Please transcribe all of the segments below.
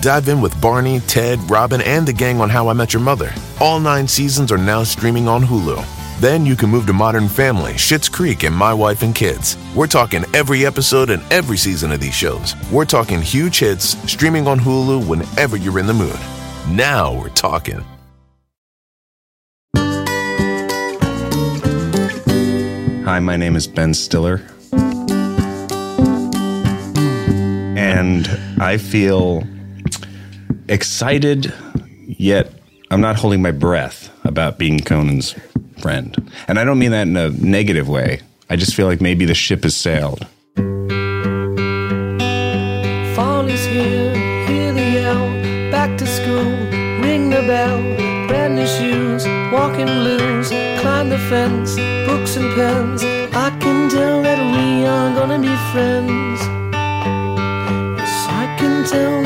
Dive in with Barney, Ted, Robin, and the gang on How I Met Your Mother. All nine seasons are now streaming on Hulu. Then you can move to Modern Family, Schitt's Creek, and My Wife and Kids. We're talking every episode and every season of these shows. We're talking huge hits streaming on Hulu whenever you're in the mood. Now we're talking. Hi, my name is Ben Stiller. And I feel excited, yet I'm not holding my breath about being Conan's friend. And I don't mean that in a negative way. I just feel like maybe the ship has sailed. Fall is here, hear the yell. Back to school, ring the bell. Brand new shoes, walking blues. Climb the fence, books and pens. I can tell that we are gonna be friends. Yes, I can tell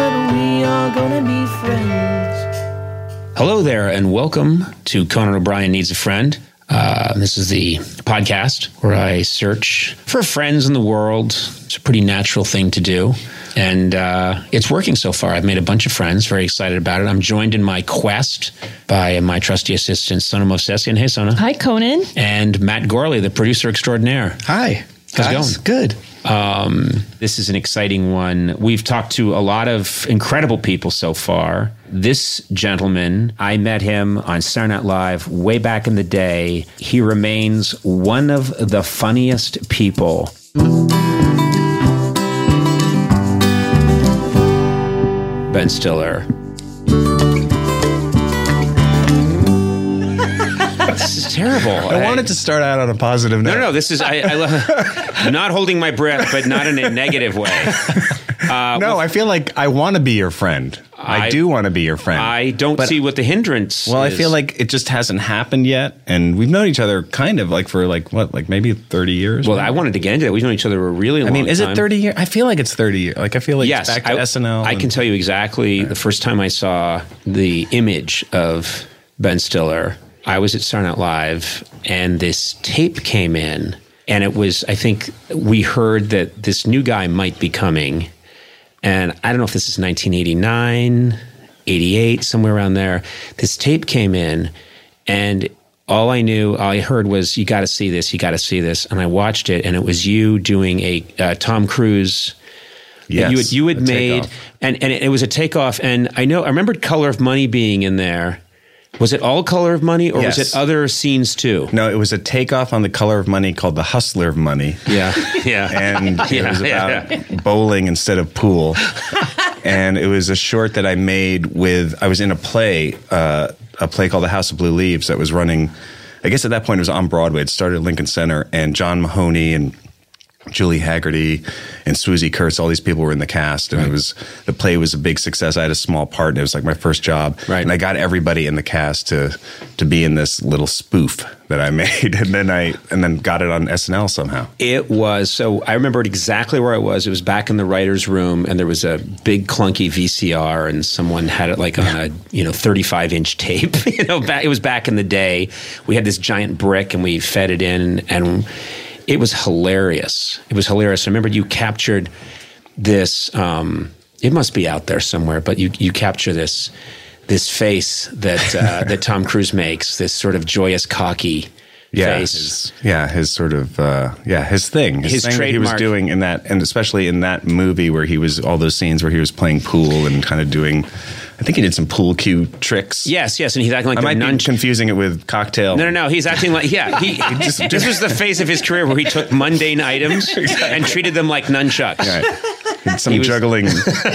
that we are gonna be friends. Hello there, and welcome to Conan O'Brien Needs a Friend. Uh, this is the podcast where I search for friends in the world. It's a pretty natural thing to do. And uh, it's working so far. I've made a bunch of friends, very excited about it. I'm joined in my quest by my trusty assistant, Sona Movsesian. Hey, Sona. Hi, Conan. And Matt Gourley, the producer extraordinaire. Hi. How's it going? Good. Um, this is an exciting one. We've talked to a lot of incredible people so far. This gentleman, I met him on Saturday Night Live way back in the day. He remains one of the funniest people. Ben Stiller. Terrible. I wanted to start out on a positive note. No, no, no. This is I, I love not holding my breath, but not in a negative way. Uh, No, I feel like I want to be your friend. I, I- do want to be your friend. I don't But- see what the hindrance. Well, I feel like it just hasn't happened yet, and we've known each other kind of like for like what, like maybe thirty years. Well, I wanted to get into that. We've known each other a really long I mean, is time. it thirty years? I feel like it's thirty years. Like I feel like Yes, it's back to I, SNL. I and- can tell you exactly the first time I saw the image of Ben Stiller. I was at Saturday Live, and this tape came in, and it was. I think we heard that this new guy might be coming, and I don't know if this is 1989, 88, somewhere around there. This tape came in, and all I knew, all I heard was, "You got to see this. You got to see this." And I watched it, and it was you doing a uh, Tom Cruise Yes, you had, you had made, takeoff. and, and it was a takeoff. And I know, I remembered Color of Money being in there. Was it all Color of Money or was it other scenes too? No, it was a takeoff on the color of money called the Hustler of Money. Yeah, yeah. and it Yeah, was yeah, about bowling instead of pool. and it was a short that I made with. I was in a play, uh, a play called The House of Blue Leaves that was running. I guess at that point it was on Broadway. It started at Lincoln Center, and John Mahoney and Julie Hagerty and Swoozie Kurtz, all these people were in the cast, and it was the play was a big success. I had a small part, and it was like my first job. Right. And I got everybody in the cast to to be in this little spoof that I made, and then I and then got it on SNL somehow. It was so I remembered exactly where I was. It was back in the writers' room, and there was a big clunky VCR, and someone had it like on a you know thirty five inch tape. you know, back, it was back in the day. We had this giant brick, and we fed it in, and it was hilarious. It was hilarious. I remember you captured this. Um, it must be out there somewhere, but you you capture this this face that uh, that Tom Cruise makes. This sort of joyous, cocky yeah, face. his, yeah, his sort of uh, yeah, his thing, his, His thing that he was doing in that, and especially in that movie where he was all those scenes where he was playing pool and kind of doing. I think he did some pool cue tricks. Yes, yes, and he's acting like I a might nun. be confusing it with cocktail. No, no, no. He's acting like yeah. He, just this was the phase of his career where he took mundane items and treated them like nunchucks. Right. Some was- juggling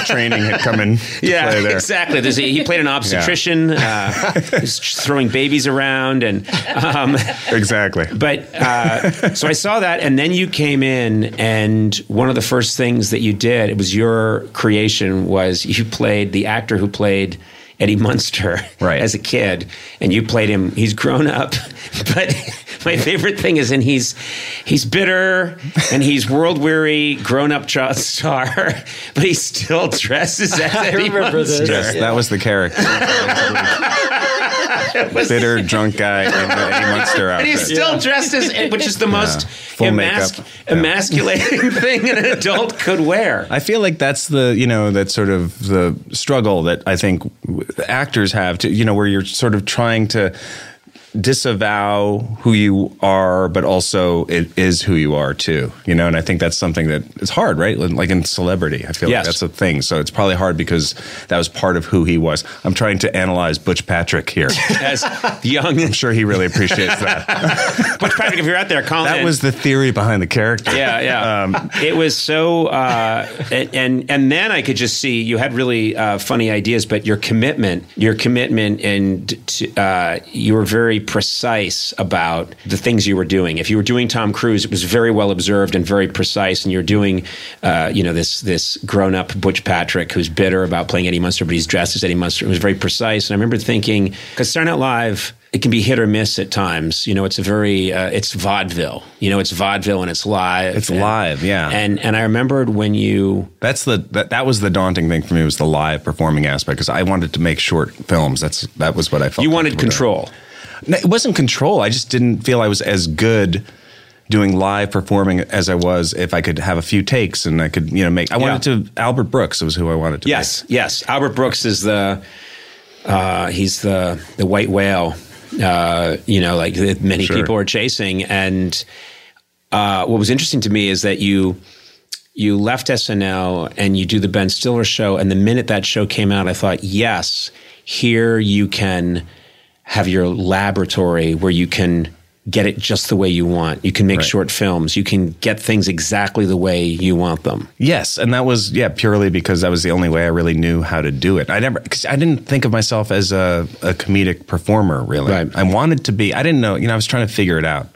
training had come in. To Yeah, play there. exactly. A, he played an obstetrician, uh, he's throwing babies around, and um, Exactly. but uh, so I saw that, and then you came in, and one of the first things that you did, it was your creation, was you played the actor who played Eddie Munster Right. as a kid, and you played him. He's grown up, but my favorite thing is, and he's he's bitter and he's world weary, grown up child star, but he still dresses as Eddie remember this. Munster. Yes, that was the character. Bitter drunk guy in the Eddie Munster And he's outfit. still dressed as, which is the most Full emas- makeup. Yeah. emasculating thing an adult could wear. I feel like that's the you know that sort of the struggle that I think actors have to you know where you're sort of trying to disavow who you are, but also it is who you are too. You know, and I think that's something that it's hard, right? Like in celebrity, I feel Yes. like that's a thing. So it's probably hard because that was part of who he was. I'm trying to analyze Butch Patrick here. As young I'm sure he really appreciates that. Butch Patrick, if you're out there, call that was the theory behind the character. yeah, yeah. it was so, uh, and, and and then I could just see you had really uh, funny ideas, but your commitment, your commitment, and to, uh, you were very precise about the things you were doing. If you were doing Tom Cruise, it was very well observed and very precise. And you're doing, uh, you know, this this grown up Butch Patrick who's bitter about playing Eddie Munster, but he's dressed as Eddie Munster. It was very precise. And I remember thinking, because Saturday Night Live. It can be hit or miss at times. You know, it's a very, uh, it's vaudeville. You know, it's vaudeville and it's live. It's And- live, yeah. And and I remembered when you That's the that, that was the daunting thing for me was the live performing aspect because I wanted to make short films. That's that was what I felt. you wanted control. doing. It wasn't control. I just didn't feel I was as good doing live performing as I was if I could have a few takes and I could you know make. I wanted to. Albert Brooks was who I wanted to. Yes, yes. Albert Brooks is the uh, he's the the white whale. Uh, you know, like many Sure. people are chasing. And uh, what was interesting to me is that you you left SNL and you do the Ben Stiller show. And the minute that show came out, I thought, yes, here you can have your laboratory where you can get it just the way you want. You can make Right. short films. You can get things exactly the way you want them. Yes, and that was yeah purely because that was the only way I really knew how to do it. I never because I didn't think of myself as a, a comedic performer really. Right. I wanted to be. I didn't know. You know, I was trying to figure it out.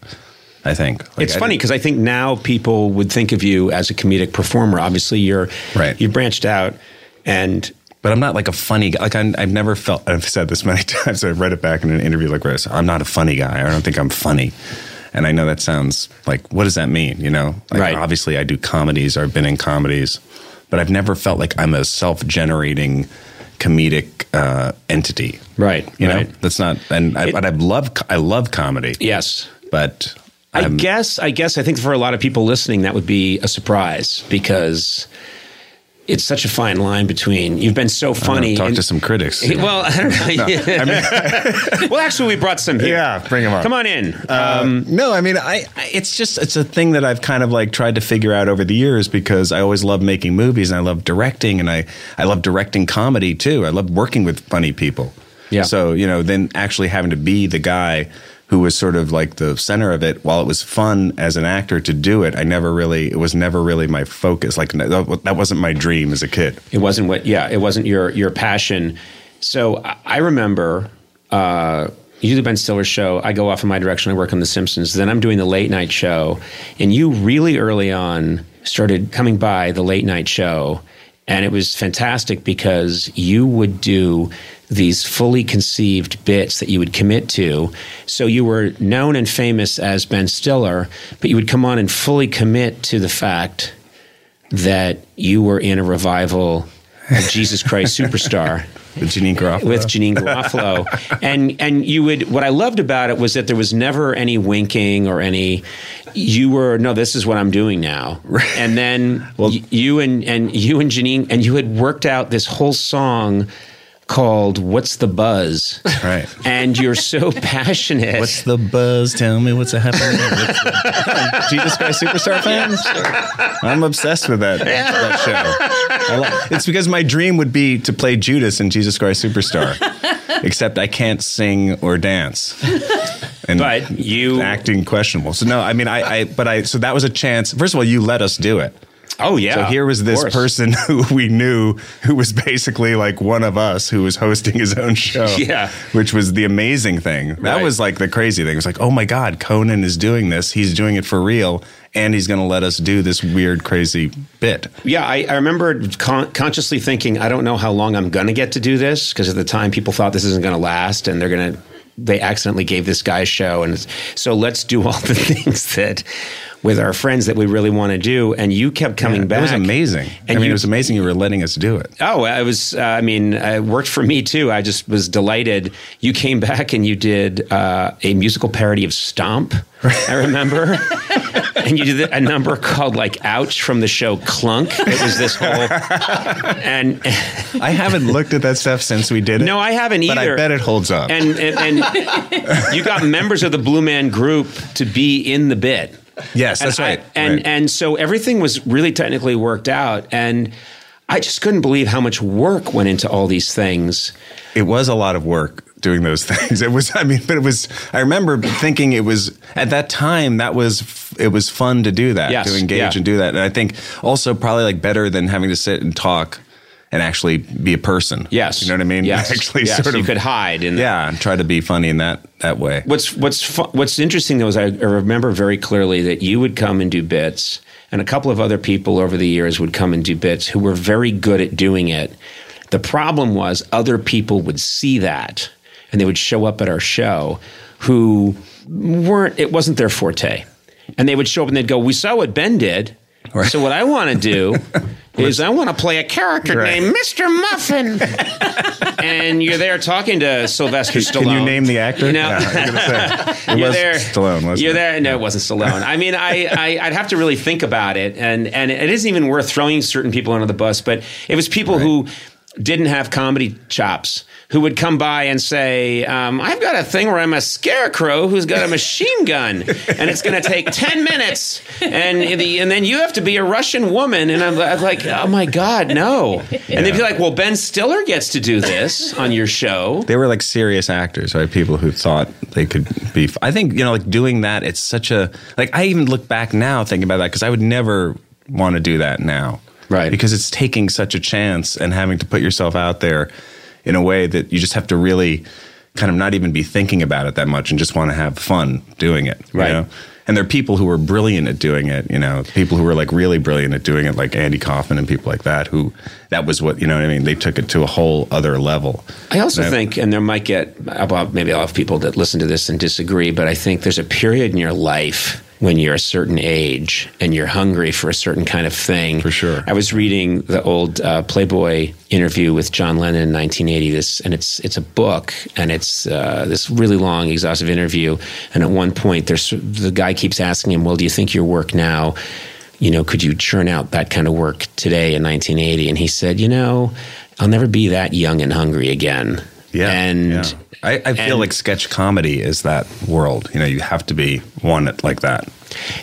I think Like, it's I funny because I think now people would think of you as a comedic performer. Obviously, you're Right. You branched out, and But I'm not like a funny guy. Like I'm, I've never felt. I've said this many times. I've read it back in an interview like this. I'm not a funny guy. I don't think I'm funny. And I know that sounds like what does that mean? You know, like Right. obviously I do comedies. Or I've been in comedies, but I've never felt like I'm a self-generating comedic uh, entity. Right, You know, right. that's not. And I, It- but I love. I love comedy. yes, But I I'm- guess I guess I think for a lot of people listening, that would be a surprise because it's such a fine line between you've been so I know, funny. talk and- to some critics. well, I don't know. well, actually, we brought some here. Yeah, bring 'em on. Come on in. Um, no, I mean, I, I it's just it's a thing that I've kind of like tried to figure out over the years because I always love making movies and I love directing and I I love directing comedy too. I love working with funny people. Yeah. So you know, then actually having to be the guy who was sort of like the center of it, while it was fun as an actor to do it, I never really it was never really my focus. Like that wasn't my dream as a kid. It wasn't what, yeah, it wasn't your your passion. So I- I remember uh, you do the Ben Stiller show. I go off in my direction. I work on The Simpsons. Then I'm doing the late night show, and you really early on started coming by the late night show, and it was fantastic because you would do these fully conceived bits that you would commit to. So you were known and famous as Ben Stiller, but you would come on and fully commit to the fact that you were in a revival of Jesus Christ Superstar With Janeane Garofalo. with Janeane Garofalo, and and you would. What I loved about it was that there was never any winking or any. You were no, this is what I'm doing now, and then y- you and and you and Janeane and you had worked out this whole song called "What's the Buzz?" Right. and you're so passionate. What's the buzz? Tell me what's happening. What's the- Jesus Christ Superstar fans? I'm obsessed with that, that show. It's because my dream would be to play Judas in Jesus Christ Superstar, except I can't sing or dance. And But you- acting questionable. So no, I mean, I, I, but I, so that was a chance. First of all, you let us do it. Oh yeah. So here was this person who we knew who was basically like one of us who was hosting his own show. Yeah. Which was the amazing thing. That Right. was like the crazy thing. It was like, oh my God, Conan is doing this. He's doing it for real. And he's going to let us do this weird, crazy bit. Yeah, I, I remember con- consciously thinking, I don't know how long I'm going to get to do this because at the time people thought this isn't going to last, and they're going to. They accidentally gave this guy a show, and it's, so let's do all the things that with our friends that we really want to do. And you kept coming back. It was amazing. I And mean, you- it was amazing you were letting us do it. Oh, it was. Uh, I mean, it worked for me too. I just was delighted. You came back and you did uh, a musical parody of Stomp. I remember, and you did a number called like "Ouch" from the show Clunk. It was this whole, and I haven't looked at that stuff since we did it. no, I haven't But either. I bet it holds up. And and, and you got members of the Blue Man Group to be in the bit. Yes, that's and I- right. and Right. and so everything was really technically worked out, and I just couldn't believe how much work went into all these things. it was a lot of work doing those things. It was, I mean, but it was. I remember thinking it was at that time that was it was fun to do that, Yes, to engage yeah. and do that. And I think also probably like better than having to sit and talk and actually be a person. Yes, you know what I mean. Yes, actually, yes. sort you of. could hide in. yeah, and try to be funny in that that way. What's what's fu- what's interesting though is I I remember very clearly that you would come and do bits, and a couple of other people over the years would come and do bits who were very good at doing it. The problem was other people would see that and they would show up at our show who weren't it wasn't their forte. And they would show up and they'd go, "We saw what Ben did." So what I want to do is I want to play a character Right. named Mr. Muffin. and you're there talking to Sylvester Stallone. Can you name the actor? You know? Yeah, I was gonna say. You're there. Stallone, wasn't you're it? there. No, it wasn't Stallone. I mean, I, I I'd have to really think about it, and and it isn't even worth throwing certain people under the bus. But it was people who didn't have comedy chops who would come by and say, um, "I've got a thing where I'm a scarecrow who's got a machine gun, and it's going to take ten minutes, and the and then you have to be a Russian woman." And I'm, I'm like, "Oh my god, no!" And they'd be like, "Well, Ben Stiller gets to do this on your show." they were like serious actors, right? People who thought they could be. I think you know, like doing that. It's such a like. I even look back now thinking about that because I would never want to do that now, Right. Because it's taking such a chance and having to put yourself out there in a way that you just have to really kind of not even be thinking about it that much and just want to have fun doing it, you Right. know? And there are people who are brilliant at doing it, you know, people who are like really brilliant at doing it, like Andy Kaufman and people like that, who that was what, you know what I mean? They took it to a whole other level. I also And I- think, and there might get about maybe I'll have people that listen to this and disagree, but I think there's a period in your life when you're a certain age and you're hungry for a certain kind of thing. For sure. I was reading the old uh, Playboy interview with John Lennon in 1980. This, and it's it's a book, and it's uh, this really long, exhaustive interview. And at one point, there's the guy keeps asking him, "Well, do you think your work now?" You know, could you churn out that kind of work today in 1980? And he said, "You know, I'll never be that young and hungry again." Yeah, and yeah. I, I feel and- like sketch comedy is that world. You know, you have to be one like that.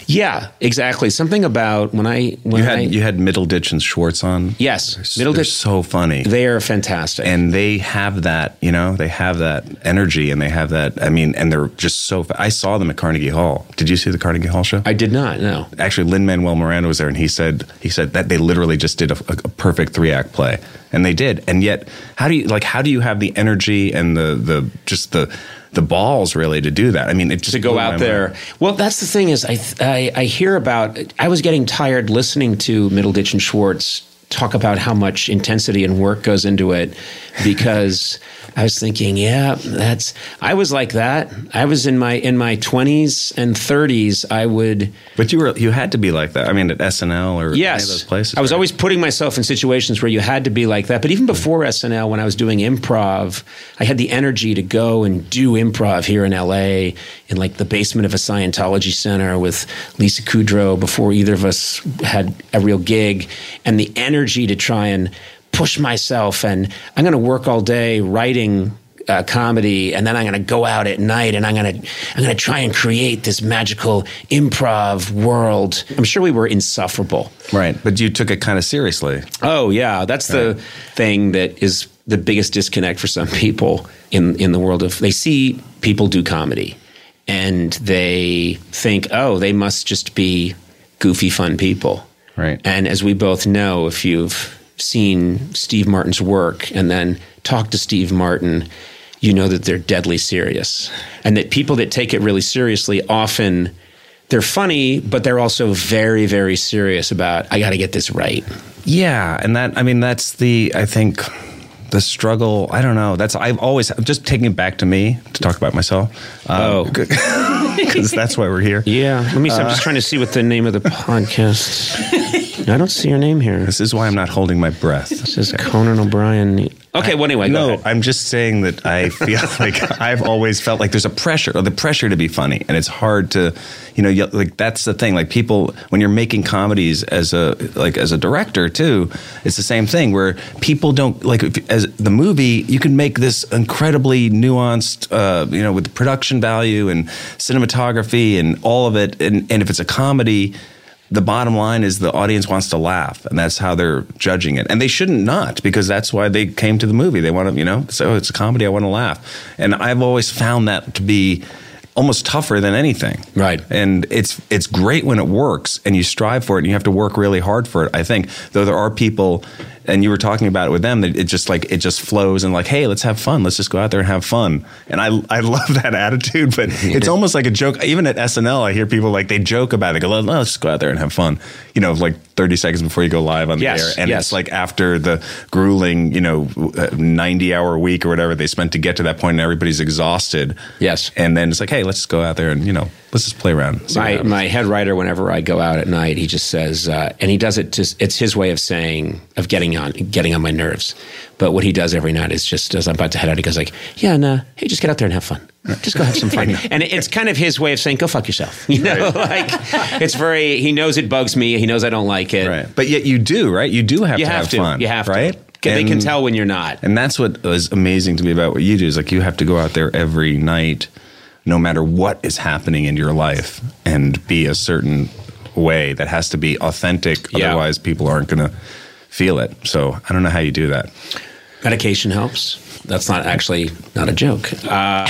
Yeah, exactly. Something about when I when You had I you had Middleditch and Schwartz on. yes, they're, they're so funny, They are fantastic. and they have that. You know, they have that energy, and they have that. I mean, and they're just so. I saw them at Carnegie Hall. Did you see the Carnegie Hall show? I did not No, Actually, Lin Manuel Miranda was there, and he said he said that they literally just did a, a perfect three act play, and they did. And yet, how do you like? How do you have the energy and the the just the the balls really to do that? I mean, it just to go out there. mind. Well, that's the thing is I, I I hear about. I was getting tired listening to Middleditch and Schwartz talk about how much intensity and work goes into it because I was thinking, yeah, that's. I was like that. I was in my in my twenties and thirties. I would. But you were you had to be like that. I mean, at SNL or Yes, any of those places. I was right? always putting myself in situations where you had to be like that. But even before SNL, when I was doing improv, I had the energy to go and do improv here in LA in like the basement of a Scientology center with Lisa Kudrow before either of us had a real gig, and the energy to try and push myself and I'm going to work all day writing uh, comedy, and then I'm going to go out at night and I'm going to I'm going to try and create this magical improv world. I'm sure we were insufferable. Right. But you took it kind of seriously. Oh yeah, that's the thing that is the biggest disconnect for some people in in the world of they see people do comedy and they think, "Oh, they must just be goofy fun people." Right. And as we both know, if you've seen Steve Martin's work and then talked to Steve Martin, you know that they're deadly serious. And that people that take it really seriously often they're funny, but they're also very, very serious about I got to get this right. Yeah, and that I mean that's the I think the struggle. I don't know. That's I've always I'm just taking it back to me to talk about myself. Um, oh. because that's why we're here. Yeah, let me. see. I'm uh, just trying to see what the name of the podcast. I don't see your name here. This is why I'm not holding my breath. This is Conan O'Brien. Okay, well, anyway, go No. I'm just saying that I feel like I've always felt like there's a pressure, or the pressure to be funny, and it's hard to, you know, like that's the thing. Like people, when you're making comedies as a like as a director too, it's the same thing where people don't like if, as the movie. You can make this incredibly nuanced, uh, you know, with production value and cinematography and all of it, and and if it's a comedy the bottom line is the audience wants to laugh and that's how they're judging it. And they shouldn't not because that's why they came to the movie. They want to you know say oh it's a comedy i want to laugh. And i've always found that to be almost tougher than anything. Right. and it's it's great when it works and you strive for it and you have to work really hard for it i think. Though there are people and you were talking about it with them that it just like it just flows and like hey let's have fun. Let's just go out there and have fun. And i i love that attitude but it's almost like a joke. Even at snl i hear people like they joke about it. They go "Let- let's just go out there and have fun. You know like 30 seconds before you go live on the Yes, air. And yes. it's like after the grueling you know 90 hour week or whatever they spent to get to that point and everybody's exhausted. Yes. and then it's like hey let's just go out there and you know let's just play around. My my head writer, whenever I go out at night, he just says, uh, and he does it. To, it's his way of saying of getting on getting on my nerves. But what he does every night is just as I'm about to head out, he goes like, "Yeah, no, hey, just get out there and have fun. Just go have some fun." and it's kind of his way of saying, "Go fuck yourself." You know, like it's very. He knows it bugs me. He knows I don't like it. Right. But yet you do, right? You do have You to have, have to. fun. You have right? to. They can tell when you're not. And that's what was amazing to me about what you do is like you have to go out there every night, no matter what is happening in your life, and be a certain way that has to be authentic. Yeah. Otherwise, people aren't going to feel it. So I don't know how you do that. Medication helps. That's not actually not a joke. Uh,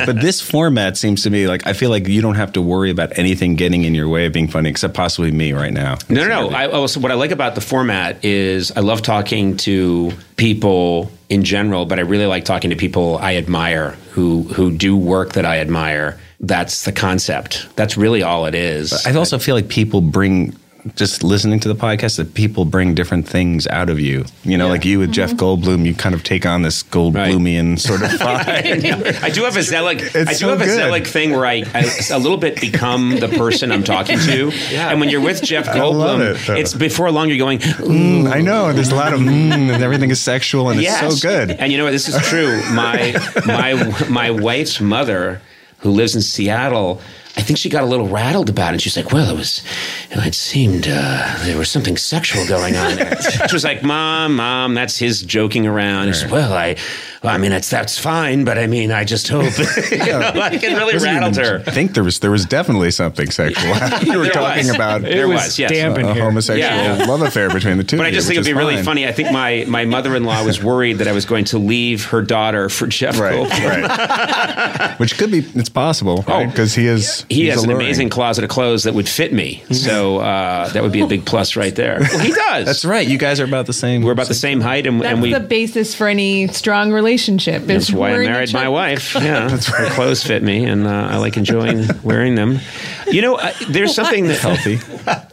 but this format seems to me like I feel like you don't have to worry about anything getting in your way of being funny, except possibly me right now. No, no, no. I, also, what I like about the format is I love talking to people in general, but I really like talking to people I admire who who do work that I admire. That's the concept. That's really all it is. I also feel like people bring just listening to the podcast that people bring different things out of you. You know, like you with Jeff Goldblum, you kind of take on this Goldblumian sort of vibe. I do have a Zelig. I do so have a good. Zelig thing where I, I a little bit become the person I'm talking to. And when you're with Jeff Goldblum, it, it's before long you're going. Mm, I know. There's a lot of mm, and everything is sexual and yes. it's so good. And you know what? This is true. My my my wife's mother, who lives in Seattle, I think she got a little rattled about it. And she's like, "Well, it was, you know, it seemed uh, there was something sexual going on there." she was like, "Mom, mom, that's his joking around." And she said, "Well, I, well, I mean, that's that's fine, but I mean, I just hope." you know, like it really rattled her. I think there was there was definitely something sexual. you were There talking was. about There was, yes. damp in a here. homosexual Yeah. love affair between the two. But I just you, think it'd be is really funny. I think my, my mother in law was worried that I was going to leave her daughter for Jeff Right, Goldblum. right. Which could be, it's possible, Oh. Because he is, He he's has an amazing closet of clothes that would fit me. So uh, that would be a big plus right there. Well, he does. That's right. You guys are about the same. We're about the same height, and, That's and we. the basis for any strong relationship. That's is why I married my wife. Yeah, that's her clothes fit me, and uh, I like enjoying wearing them. You know, uh, there's something that healthy.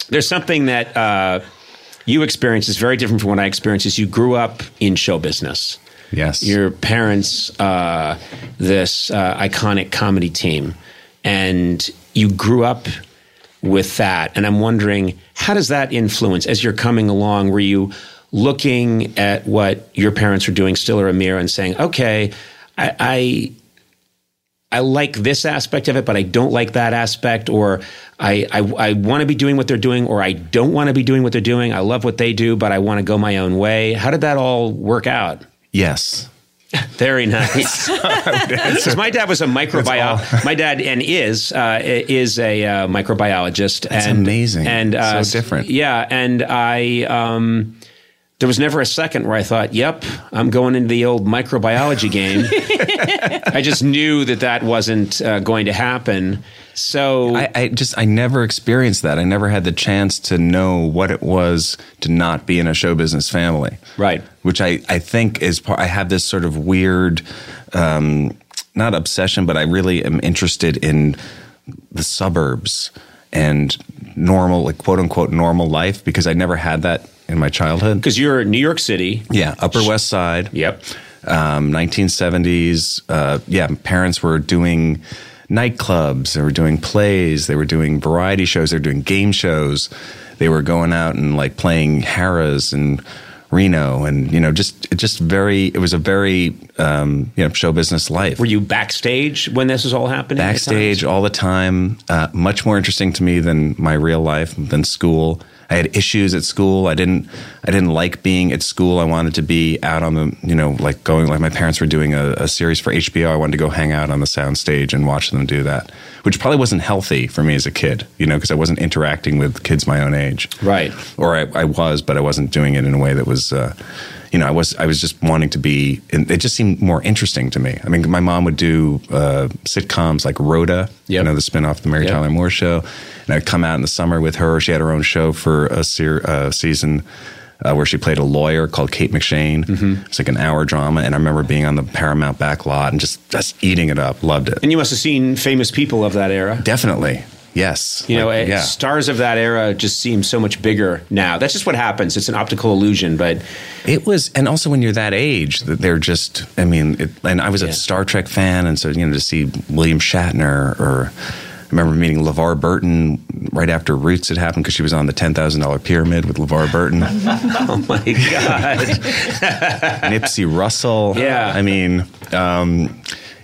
there's something that uh, you experience is very different from what I experienced. Is you grew up in show business. Yes. Your parents, uh, this uh, iconic comedy team, and you grew up with that. And I'm wondering, how does that influence as you're coming along? Were you looking at what your parents were doing, Stiller and Meara, and saying, okay, I, I I like this aspect of it, but I don't like that aspect, or I I, I want to be doing what they're doing, or I don't want to be doing what they're doing. I love what they do, but I want to go my own way. How did that all work out? Yes. Very nice. 'Cause my dad was a microbiologist. my dad and is uh, is a uh, microbiologist. That's and, amazing. And uh, So different. Yeah, and I. Um, there was never a second where I thought, "Yep, I'm going into the old microbiology game." I just knew that that wasn't uh, going to happen. So I, I just I never experienced that. I never had the chance to know what it was to not be in a show business family. Right. Which I, I think is part I have this sort of weird um, not obsession, but I really am interested in the suburbs and normal like quote unquote normal life because I never had that in my childhood. because you're in New York City. Yeah, Upper West Side. Yep. Um, 1970s. Uh, yeah, parents were doing nightclubs. They were doing plays. They were doing variety shows. They were doing game shows. They were going out and like playing Harrah's and Reno, and you know, just just very. It was a very um, you know show business life. Were you backstage when this was all happening? backstage all the time. Uh, much more interesting to me than my real life, than school. I had issues at school. I didn't. I didn't like being at school. I wanted to be out on the, you know, like going. Like my parents were doing a, a series for HBO. I wanted to go hang out on the sound stage and watch them do that, which probably wasn't healthy for me as a kid. You know, because I wasn't interacting with kids my own age. Right. Or I, I was, but I wasn't doing it in a way that was. Uh, you know, I was I was just wanting to be. It just seemed more interesting to me. I mean, my mom would do uh, sitcoms like Rhoda, you know, the spinoff of the Mary Yep. Tyler Moore Show, and I'd come out in the summer with her. She had her own show for a ser- uh, season. Uh, where she played a lawyer called Kate McShane. Mm-hmm. It's like an hour drama, and I remember being on the Paramount back lot and just just eating it up. Loved it. And you must have seen famous people of that era. Definitely, yes. You know, Like, uh, stars of that era just seem so much bigger now. That's just what happens. It's an optical illusion, but It was, and also when you're that age, that they're just. I mean, it, and I was Yeah. a Star Trek fan, and so you know to see William Shatner, or remember meeting LeVar Burton right after Roots had happened because she was on the ten thousand dollar pyramid with LeVar Burton, oh my god, Nipsey Russell. Yeah. I mean. Um,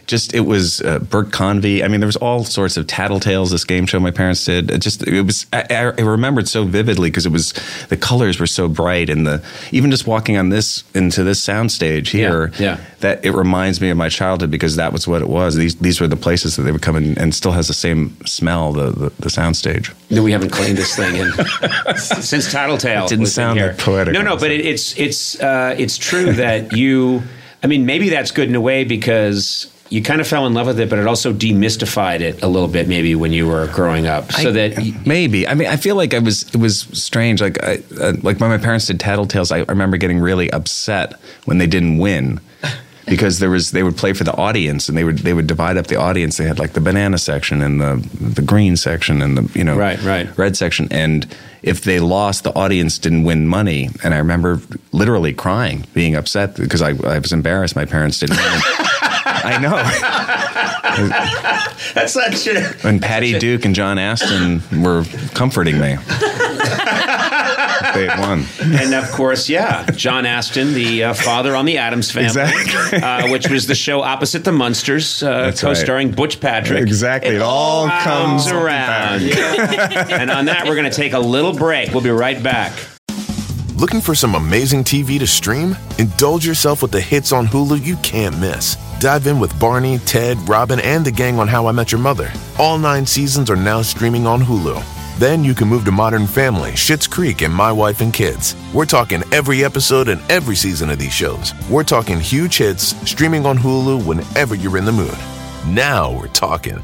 just it was uh, Bert Convy. I mean, there was all sorts of tattletales. This game show my parents did. It just it was. I, I I remember it so vividly because it was the colors were so bright and the even just walking on this into this soundstage here. Yeah, yeah. That it reminds me of my childhood because that was what it was. These these were the places that they would come in and still has the same smell. The the, the soundstage. no, we haven't cleaned this thing in since Tattletale. It didn't sound that poetic. No, no, but it, it's it's uh, it's true that you. I mean, maybe that's good in a way because you kind of fell in love with it, but it also demystified it a little bit, maybe when you were growing up, so I- that. maybe. I mean I feel like I was it was strange. Like I, uh, like when my parents did Tattletales I, I remember getting really upset when they didn't win because there was they would play for the audience and they would they would divide up the audience. They had like the banana section and the the green section and the you know Right, right. red section. And if they lost the audience didn't win money. And I remember literally crying being upset because I, I was embarrassed my parents didn't win I know That's such a. and Patty Duke and John Astin were comforting me. they had won. and of course, yeah, John Astin, the uh, father on the Addams Family, Exactly. uh, which was the show opposite the Munsters, uh, co-starring Butch Patrick. Exactly. It all comes around. and on that, we're going to take a little break. We'll be right back. Looking for some amazing TV to stream? Indulge yourself with the hits on Hulu you can't miss. Dive in with Barney, Ted, Robin, and the gang on How I Met Your Mother. All nine seasons are now streaming on Hulu. Then you can move to Modern Family, Schitt's Creek, and My Wife and Kids. We're talking every episode and every season of these shows. We're talking huge hits streaming on Hulu whenever you're in the mood. Now we're talking.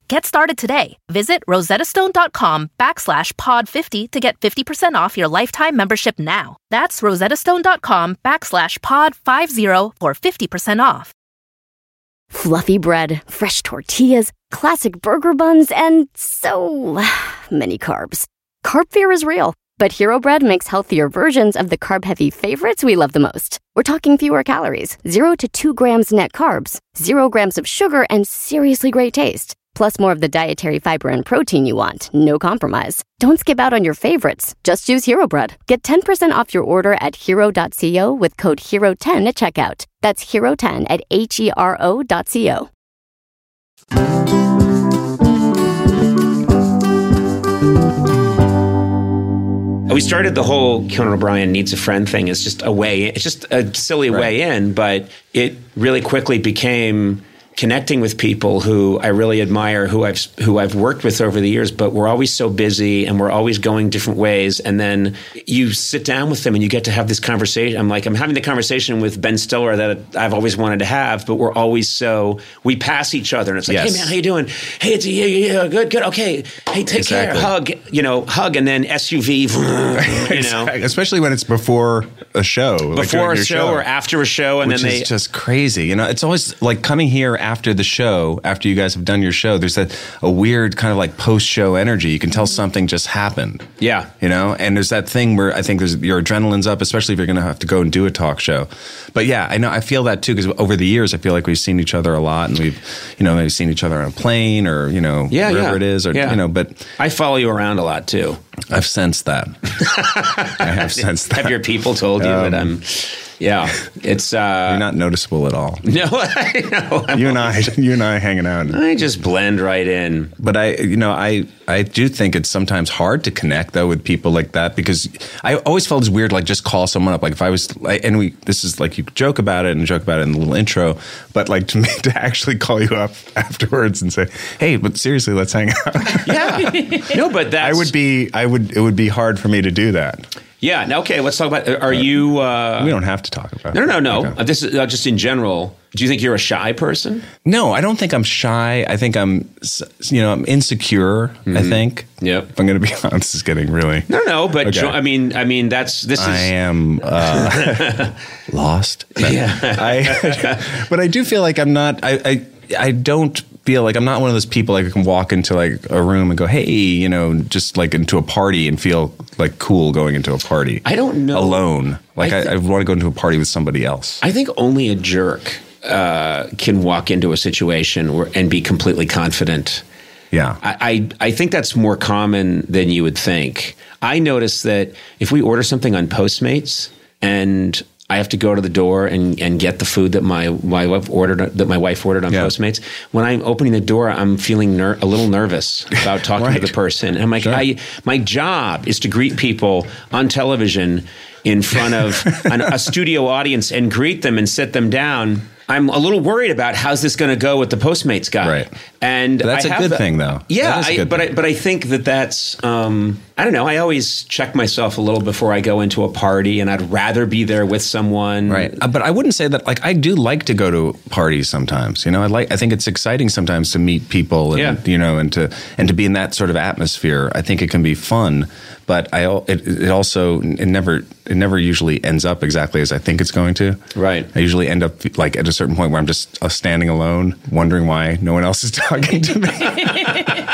Get started today. Visit rosettastone.com backslash pod 50 to get 50% off your lifetime membership now. That's rosettastone.com backslash pod 50 for 50% off. Fluffy bread, fresh tortillas, classic burger buns, and so many carbs. Carb fear is real. But Hero Bread makes healthier versions of the carb heavy favorites we love the most. We're talking fewer calories, 0 to 2 grams net carbs, 0 grams of sugar, and seriously great taste. Plus more of the dietary fiber and protein you want, no compromise. Don't skip out on your favorites. Just use Hero Bread. Get 10% off your order at hero.co with code HERO10 at checkout. That's HERO10 at H E R O.co. We started the whole Conan O'Brien needs a friend thing as just a way. It's just a silly way in, but it really quickly became connecting with people who I really admire, who I've who I've worked with over the years. But we're always so busy, and we're always going different ways. And then you sit down with them, and you get to have this conversation. I'm like, I'm having the conversation with Ben Stiller that I've always wanted to have, but we're always so we pass each other, and it's like, Yes. hey man, how you doing? Hey, it's yeah, yeah, yeah, good, good, okay. Hey, take care, hug, you know, hug, and then SUV, you know. especially when it's before a show, Before during a your show, or after a show, and which then they just crazy. You know, it's always like coming here after the show, after you guys have done your show. There's that a weird kind of like post show energy. You can tell mm-hmm. something just happened. Yeah. you know, and there's that thing where I think there's your adrenaline's up, especially if you're going to have to go and do a talk show. But yeah, I know I feel that too because over the years I feel like we've seen each other a lot, and we've you know maybe seen each other on a plane or you know yeah, wherever yeah. it is or Yeah. you know. But I follow you around a lot too. I've sensed that. I have sensed that. Have your people told you that I'm? Yeah, it's uh, You're not noticeable at all. no, I know. You and I, you and I hanging out. I just blend right in. but I, you know, I, I do think it's sometimes hard to connect though with people like that because I always felt it's weird, like just call someone up. Like if I was, like, and we, this is like you joke about it and joke about it in the little intro, but like to me to actually call you up afterwards and say, hey, but seriously, let's hang out. Yeah, no, but that's I would be, I would, it would be hard for me to do that. Yeah, now, okay. Let's talk about. Are you? Uh, We don't have to talk about. no, no, no, no. Okay. Uh, This is uh, just in general. Do you think you're a shy person? No, I don't think I'm shy. I think I'm, you know, I'm insecure. I think. Mm-hmm. Yep. If I'm going to be honest, this is getting really. No, no. But Okay. jo- I mean, I mean, that's this is. I am uh, lost. Yeah. I, but I do feel like I'm not. I, I I don't feel like I'm not one of those people like who can walk into like a room and go, hey, you know, just like into a party and feel like cool going into a party. I don't know. alone. Like I I, I, want to go into a party with somebody else. I think only a jerk uh, can walk into a situation where, and be completely confident. yeah. I, I I think that's more common than you would think. I notice that if we order something on Postmates and I have to go to the door and, and get the food that my, my wife ordered that my wife ordered on Yeah. Postmates. When I'm opening the door, I'm feeling ner- a little nervous about talking to the person. And I'm like, Sure. I, my job is to greet people on television in front of an, a studio audience and greet them and sit them down. I'm a little worried about how's this going to go with the Postmates guy. Right. And But that's I a good thing, though. Yeah, That is a I, but I, but I think that that's um, I don't know. I always check myself a little before I go into a party, and I'd rather be there with someone. Right, Uh, but I wouldn't say that. Like, I do like to go to parties sometimes. You know, I like. I think it's exciting sometimes to meet people, and Yeah. you know, and to and to be in that sort of atmosphere. I think it can be fun, but I it, it also it never it never usually ends up exactly as I think it's going to. Right. I usually end up like at a certain point where I'm just uh, standing alone, wondering why no one else is talking to me.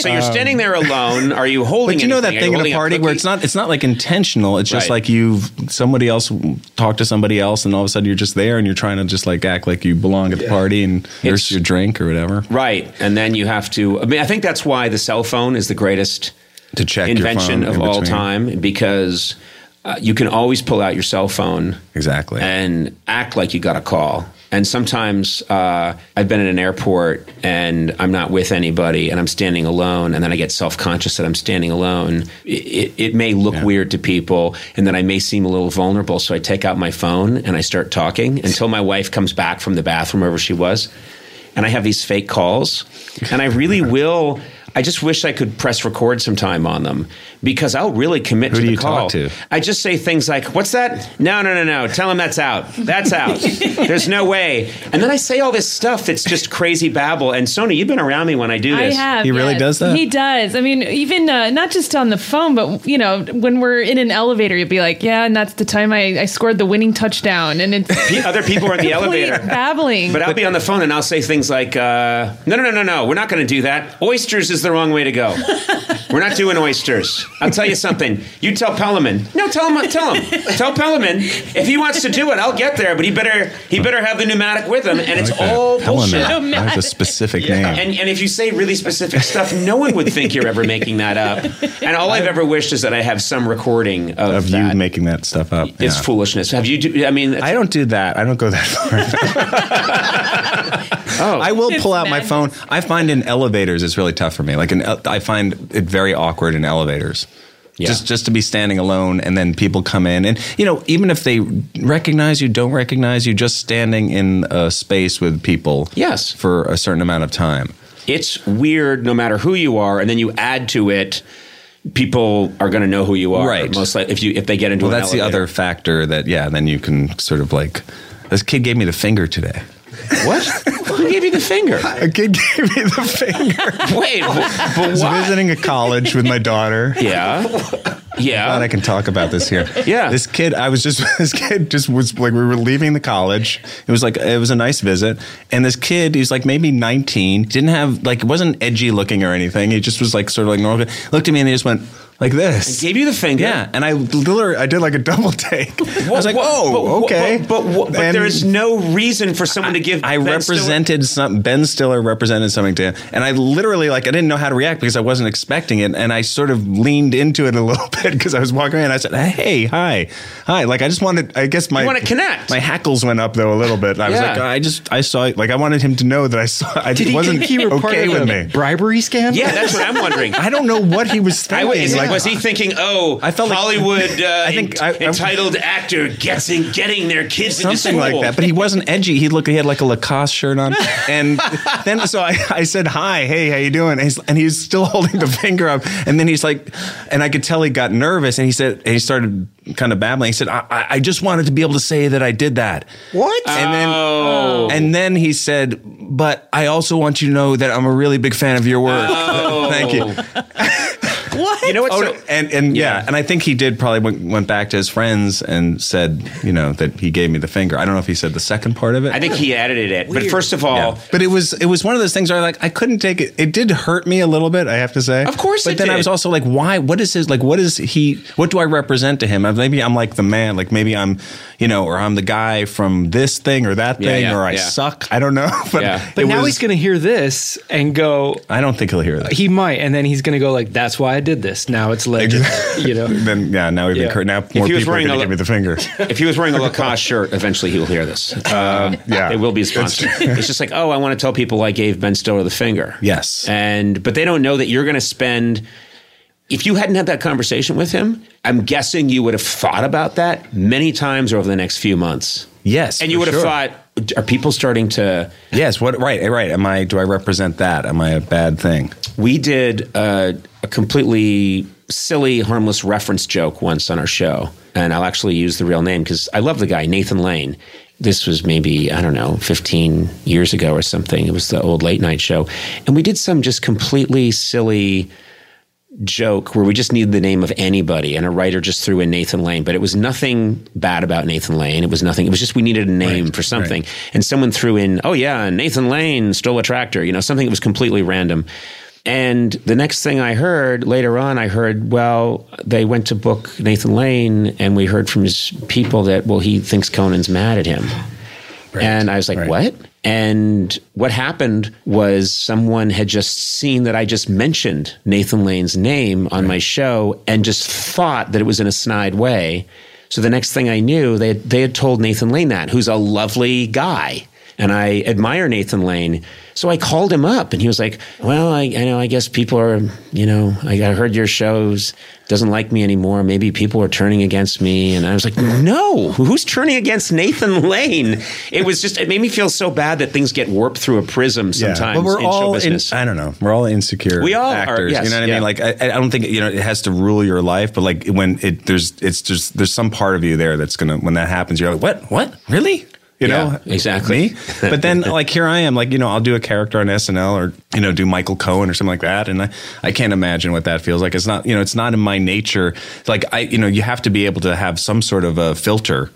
So you're standing there alone. Are you holding? But you know that anything? Are thing at a party where it's not it's not like intentional. It's just Right. like you've somebody else talked to somebody else, and all of a sudden you're just there, and you're trying to just like act like you belong at the party and nurse It's- your drink or whatever right, and then you have to. I mean, I think that's why the cell phone is the greatest to check invention of in all time because uh, you can always pull out your cell phone Exactly. and act like you got a call. And sometimes uh, I've been at an airport and I'm not with anybody and I'm standing alone, and then I get self conscious that I'm standing alone. It, it, it may look weird to people, and then I may seem a little vulnerable. So I take out my phone and I start talking until my wife comes back from the bathroom, wherever she was. And I have these fake calls, and I really will. I just wish I could press record sometime on them because I'll really commit Who to do the you call. talk to? I just say things like, "What's that? No, no, no, no. Tell him that's out. That's out. There's no way." And then I say all this stuff that's just crazy babble. And Sona, you've been around me when I do I this. have. He really yes. does that? He does. I mean, even uh, not just on the phone, but you know, when we're in an elevator, you'd be like, "Yeah," and that's the time I, I scored the winning touchdown, and it's Pe- Other people are in the elevator. babbling. But I'll be on the phone and I'll say things like, uh, "No, no, no, no, no. We're not going to do that. Oysters is the the wrong way to go. We're not doing oysters. I'll tell you something. You tell Pelleman. No, tell him. Tell him. Tell Pelleman if he wants to do it, I'll get there. But he better he better have the pneumatic with him, and it's Like that. all Element. bullshit. That's a specific name. And, and if you say really specific stuff, no one would think you're ever making that up. And all I've ever wished is that I have some recording of, of that. you making that stuff up. it's yeah. foolishness. Have you? Do, I mean, I don't do that. I don't go that far. oh, I will pull out my phone. I find in elevators it's really tough for me. Like in, el- I find it very awkward in elevators. Yeah. Just just to be standing alone and then people come in and you know even if they recognize you don't recognize you just standing in a space with people Yes. for a certain amount of time. it's weird no matter who you are, and then you add to it. People are going to know who you are, Right. Most likely, if you if they get into Well, an that's the other factor that yeah, then you can sort of like this kid gave me the finger today. What? Who gave you the finger? A kid gave me the finger. Wait, but, I was why? visiting a college with my daughter. Yeah, glad yeah. I can talk about this here. Yeah. This kid, I was just, this kid just was like, we were leaving the college. It was like, it was a nice visit. And this kid, he's like maybe 19, didn't have, like, wasn't edgy looking or anything. He just was like, sort of like normal. Looked at me and he just went, like this. Gave you the finger. yeah. And I literally, I did like a double take. I was like, What- whoa, but- okay. But, but, but, but there is no reason for someone to give. I Ben Stiller- represented some Ben Stiller represented something to him, and I literally like I didn't know how to react because I wasn't expecting it, and I sort of leaned into it a little bit because I was walking away and I said, "Hey, hi, hi!" Like I just wanted, I guess my You wanna connect. My hackles went up though a little bit. I was like, I just I saw. Like I wanted him to know that I saw. I Did he wasn't think you okay with the me. bribery scam? Yeah, that's what I'm wondering. I don't know what he was I thinking. was, like, was he thinking, oh, I felt like- Hollywood uh, I think I- I- entitled actor gets in, getting their kids into something school. like that. But he wasn't edgy. He looked. He had like a Lacoste shirt on, and then so I, I said hi, hey, how you doing? And he's, and he's still holding the finger up, and then he's like, and I could tell he got nervous, and he said, and he started kind of babbling. He said, I, I I just wanted to be able to say that I did that. What? And then, Oh. and then he said, but I also want you to know that I'm a really big fan of your work. Thank you. What? You know what? Oh, so, no, and and yeah. Yeah. and I think he did probably went, went back to his friends and said, you know, that he gave me the finger. I don't know if he said the second part of it. I think he edited it. But first of all, Yeah. But it was it was one of those things where I like I couldn't take it. It did hurt me a little bit, I have to say. Of course But it then I was also like, why? What is his like? What is he? What do I represent to him? Uh, Maybe I'm like the man. Like maybe I'm, you know, or I'm the guy from this thing or that Yeah, thing, yeah, or I yeah. suck. I don't know. But Yeah. But now was- he's going to hear this and go, I don't think he'll hear that. he might, and then he's going to go like, "That's why I did this." Now it's legend, you know. then yeah, now we've Yeah. been cur- now more he was people are wearing going to a- give me the finger. if he was wearing a Lacoste shirt, eventually he will hear this. Um, yeah. it will be a sponsored. it's just like, oh, I want to tell people I gave Ben Stiller the finger. Yes. and but they don't know that you're going to spend. If you hadn't had that conversation with him, I'm guessing you would have thought about that many times over the next few months. Yes, and you would have sure. thought, are people starting to? Yes. What? Right. Right. Am I? Do I represent that? Am I a bad thing? We did a, a completely silly, harmless reference joke once on our show, and I'll actually use the real name because I love the guy, Nathan Lane. This was maybe I don't know, 15 years ago or something. It was the old late night show, and we did some just completely silly joke where we just needed the name of anybody. And a writer just threw in Nathan Lane but it was nothing bad about Nathan Lane. It was nothing it was just we needed a name for something. And someone threw in oh yeah Nathan Lane stole a tractor you know something that was completely random. And the next thing I heard later on I heard well they went to book Nathan Lane and we heard from his people that well he thinks Conan's mad at him. And I was like, Right. what? And what happened was someone had just seen that I just mentioned Nathan Lane's name on my show and just thought that it was in a snide way. So the next thing I knew, they had, they had told Nathan Lane that, who's a lovely guy. And I admire Nathan Lane. So I called him up and he was like, Well, I, I know, I guess people are, you know, I, I heard your shows, doesn't like me anymore. Maybe people are turning against me. And I was like, No, who's turning against Nathan Lane? It was just, it made me feel so bad that things get warped through a prism sometimes but we're in show all in. I don't know. We're all insecure. We all are, actors. yes, you know what I mean? Like I, I don't think you know it has to rule your life, but like when it there's it's just there's some part of you there that's gonna when that happens, you're like, what? What? Really? You Yeah, know exactly. Me? But then like here I am, like you know I'll do a character on SNL or you know do Michael Cohen or something like that, and I I can't imagine what that feels like. It's not you know it's not in my nature. Like I you know you have to be able to have some sort of a filter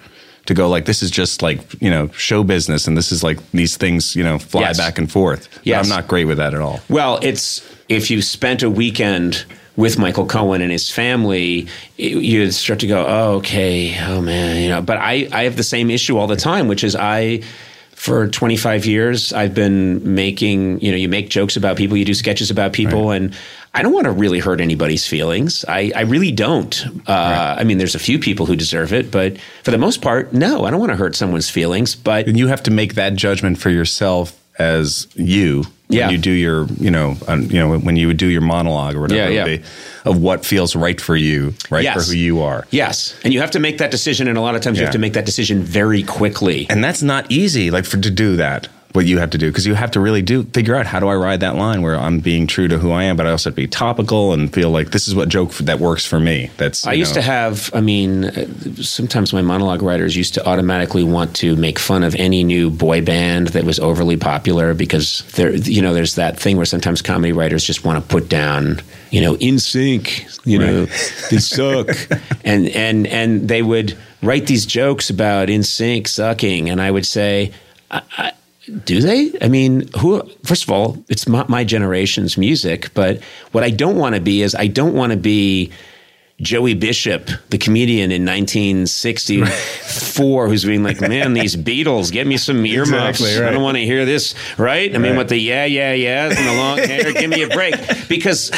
to go like this is just like you know show business and this is like these things you know fly Yes. back and forth. yeah I'm not great with that at all. Well, it's if you spent a weekend with Michael Cohen and his family, you'd start to go, "Oh, okay, oh man," you know. But I, I have the same issue all the time, which is I, for 25 years, I've been making, you know, you make jokes about people, you do sketches about people, and I don't want to really hurt anybody's feelings. I, I really don't. Uh, I mean, there's a few people who deserve it, but for the most part, no, I don't want to hurt someone's feelings. But And you have to make that judgment for yourself as you. Yeah. When you do your, you know, um, you know, when you would do your monologue or whatever Yeah, it yeah. would be, of what feels right for you, right Yes. for who you are. Yes, and you have to make that decision, and a lot of times you have to make that decision very quickly. And that's not easy, like for to do that. What you have to do because you have to really do figure out how do I ride that line where I'm being true to who I am, but I also have to be topical and feel like this is what joke that works for me. That's I you used to have, I mean, uh, sometimes my monologue writers used to automatically want to make fun of any new boy band that was overly popular because there, you know, there's that thing where sometimes comedy writers just want to put down, you know, NSYNC, you know, they suck, and and and they would write these jokes about NSYNC sucking, and I would say. I, I, do they? I mean, who? First of all, it's my, my generation's music, but what I don't want to be is I don't want to be Joey Bishop, the comedian in 1964, who's being like, "Man, these Beatles, get me some earmuffs. Exactly, I don't want to hear this." Right? I mean, with the yeah, yeah, yeah, and the long hair, give me a break because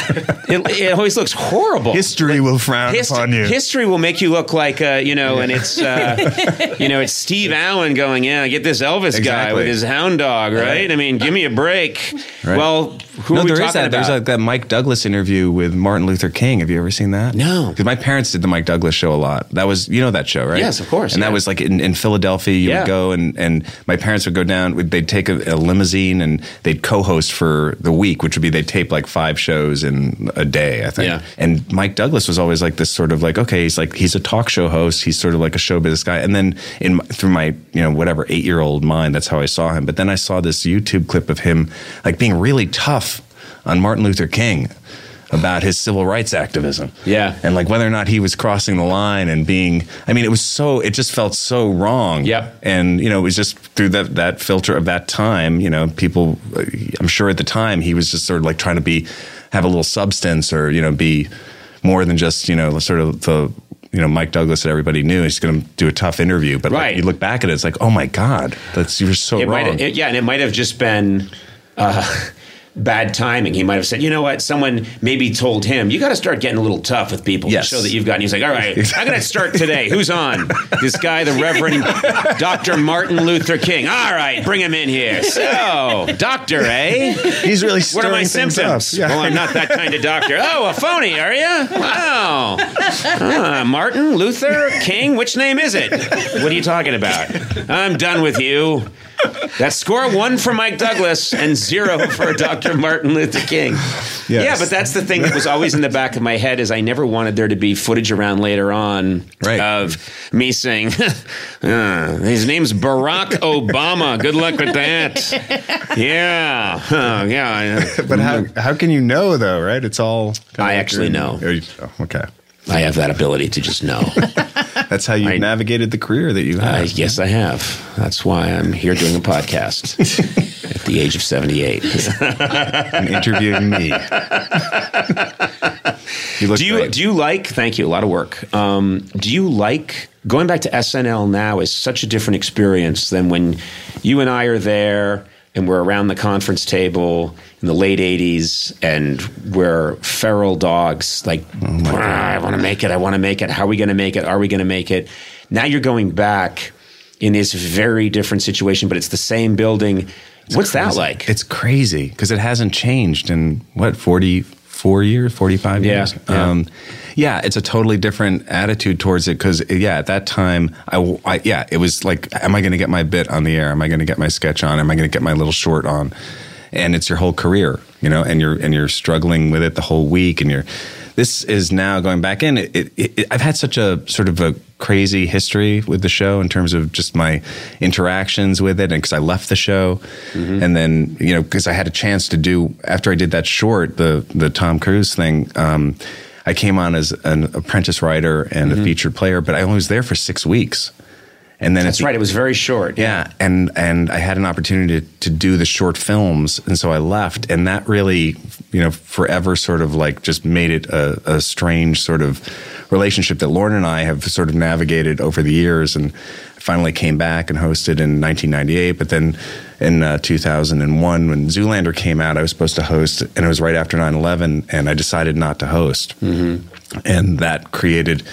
it, it always looks horrible. history will frown Hist- upon you. History will make you look like, uh, you know, and it's, uh, you know, it's Steve Allen going, yeah, get this Elvis guy with his hound dog, right? I mean, give me a break. Right. Well, who no, are we there talking is that. about? There's like that Mike Douglas interview with Martin Luther King. Have you ever seen that? No. Because my parents did the Mike Douglas show a lot. That was, you know, that show, right? Yes, of course, And yeah. that was like in, in Philadelphia. You Yeah. would go and and my parents would go down. They'd take a, a limousine and they'd co-host for the week, which would be they'd tape like five shows in a day, I think. Yeah. And Mike Douglas was always like this sort of like, okay, he's like he's a talk show host. He's sort of like a show business guy. And then in through my you know whatever eight year old mind, that's how I saw him. But then I saw this YouTube clip of him like being really tough on Martin Luther King about his civil rights activism. Yeah. And like whether or not he was crossing the line and being I mean it was so it just felt so wrong. Yep. And you know it was just through that that filter of that time, you know, people I'm sure at the time he was just sort of like trying to be have a little substance or you know be more than just, you know, sort of the you know, Mike Douglas that everybody knew he's going to do a tough interview, but Right. like, you look back at it, it's like, oh my god, that's you're so it wrong. might, it, yeah, and it might have just been uh, bad timing. He might have said, you know what, someone maybe told him, you got to start getting a little tough with people Yes. to show that you've got. And he's like, all right, I'm going to start today. Who's on? This guy, the Reverend Dr. Martin Luther King. All right, bring him in here. So, doctor, eh? He's really What are my symptoms? Yeah. Well, I'm not that kind of doctor. Oh, a phony, are you? Wow. Ah, Martin Luther King. Which name is it? What are you talking about? I'm done with you. That's score one for Mike Douglas and zero for Dr. Martin Luther King. Yeah, but that's the thing that was always in the back of my head is I never wanted there to be footage around later on Right. of me saying, "Uh, his name's Barack Obama. Good luck with that. Yeah. Huh, yeah. But how how can you know though, right? It's all. I actually know. you- oh, okay, I have that ability to just know. that's how you I- navigated the career that you have. yes, I have. That's why I'm here doing a podcast at the age of 78. and interviewing me. you look do you great. do you like? Thank you. A lot of work. Um, do you like going back to SNL now? Is such a different experience than when you and I are there and we're around the conference table in the late '80s and we're feral dogs. Like, "Ah, I want to make it. I want to make it. How are we going to make it? Are we going to make it? Now you're going back in this very different situation, but it's the same building. What's that like? It's crazy because it hasn't changed in what forty four years, forty five Yeah, years. yeah. Um, yeah, it's a totally different attitude towards it because yeah, at that time, I, I yeah, it was like, am I going to get my bit on the air? Am I going to get my sketch on? Am I going to get my little short on? And it's your whole career, you know, and you're and you're struggling with it the whole week, and you're. This is now going back in. It, it, it, I've had such a sort of a crazy history with the show in terms of just my interactions with it, and because I left the show, and then you know because I had a chance to do after I did that short, the the Tom Cruise thing. Um, I came on as an apprentice writer and a featured player, but I only was there for six weeks. And then That's right. It was very short. yeah, and and I had an opportunity to, to do the short films, and so I left, and that really, you know, forever sort of like just made it a, a strange sort of relationship that Lorne and I have sort of navigated over the years, and finally came back and hosted in 1998, but then in uh, 2001 when Zoolander came out, I was supposed to host, and it was right after 9/11, and I decided not to host, mm-hmm. and that created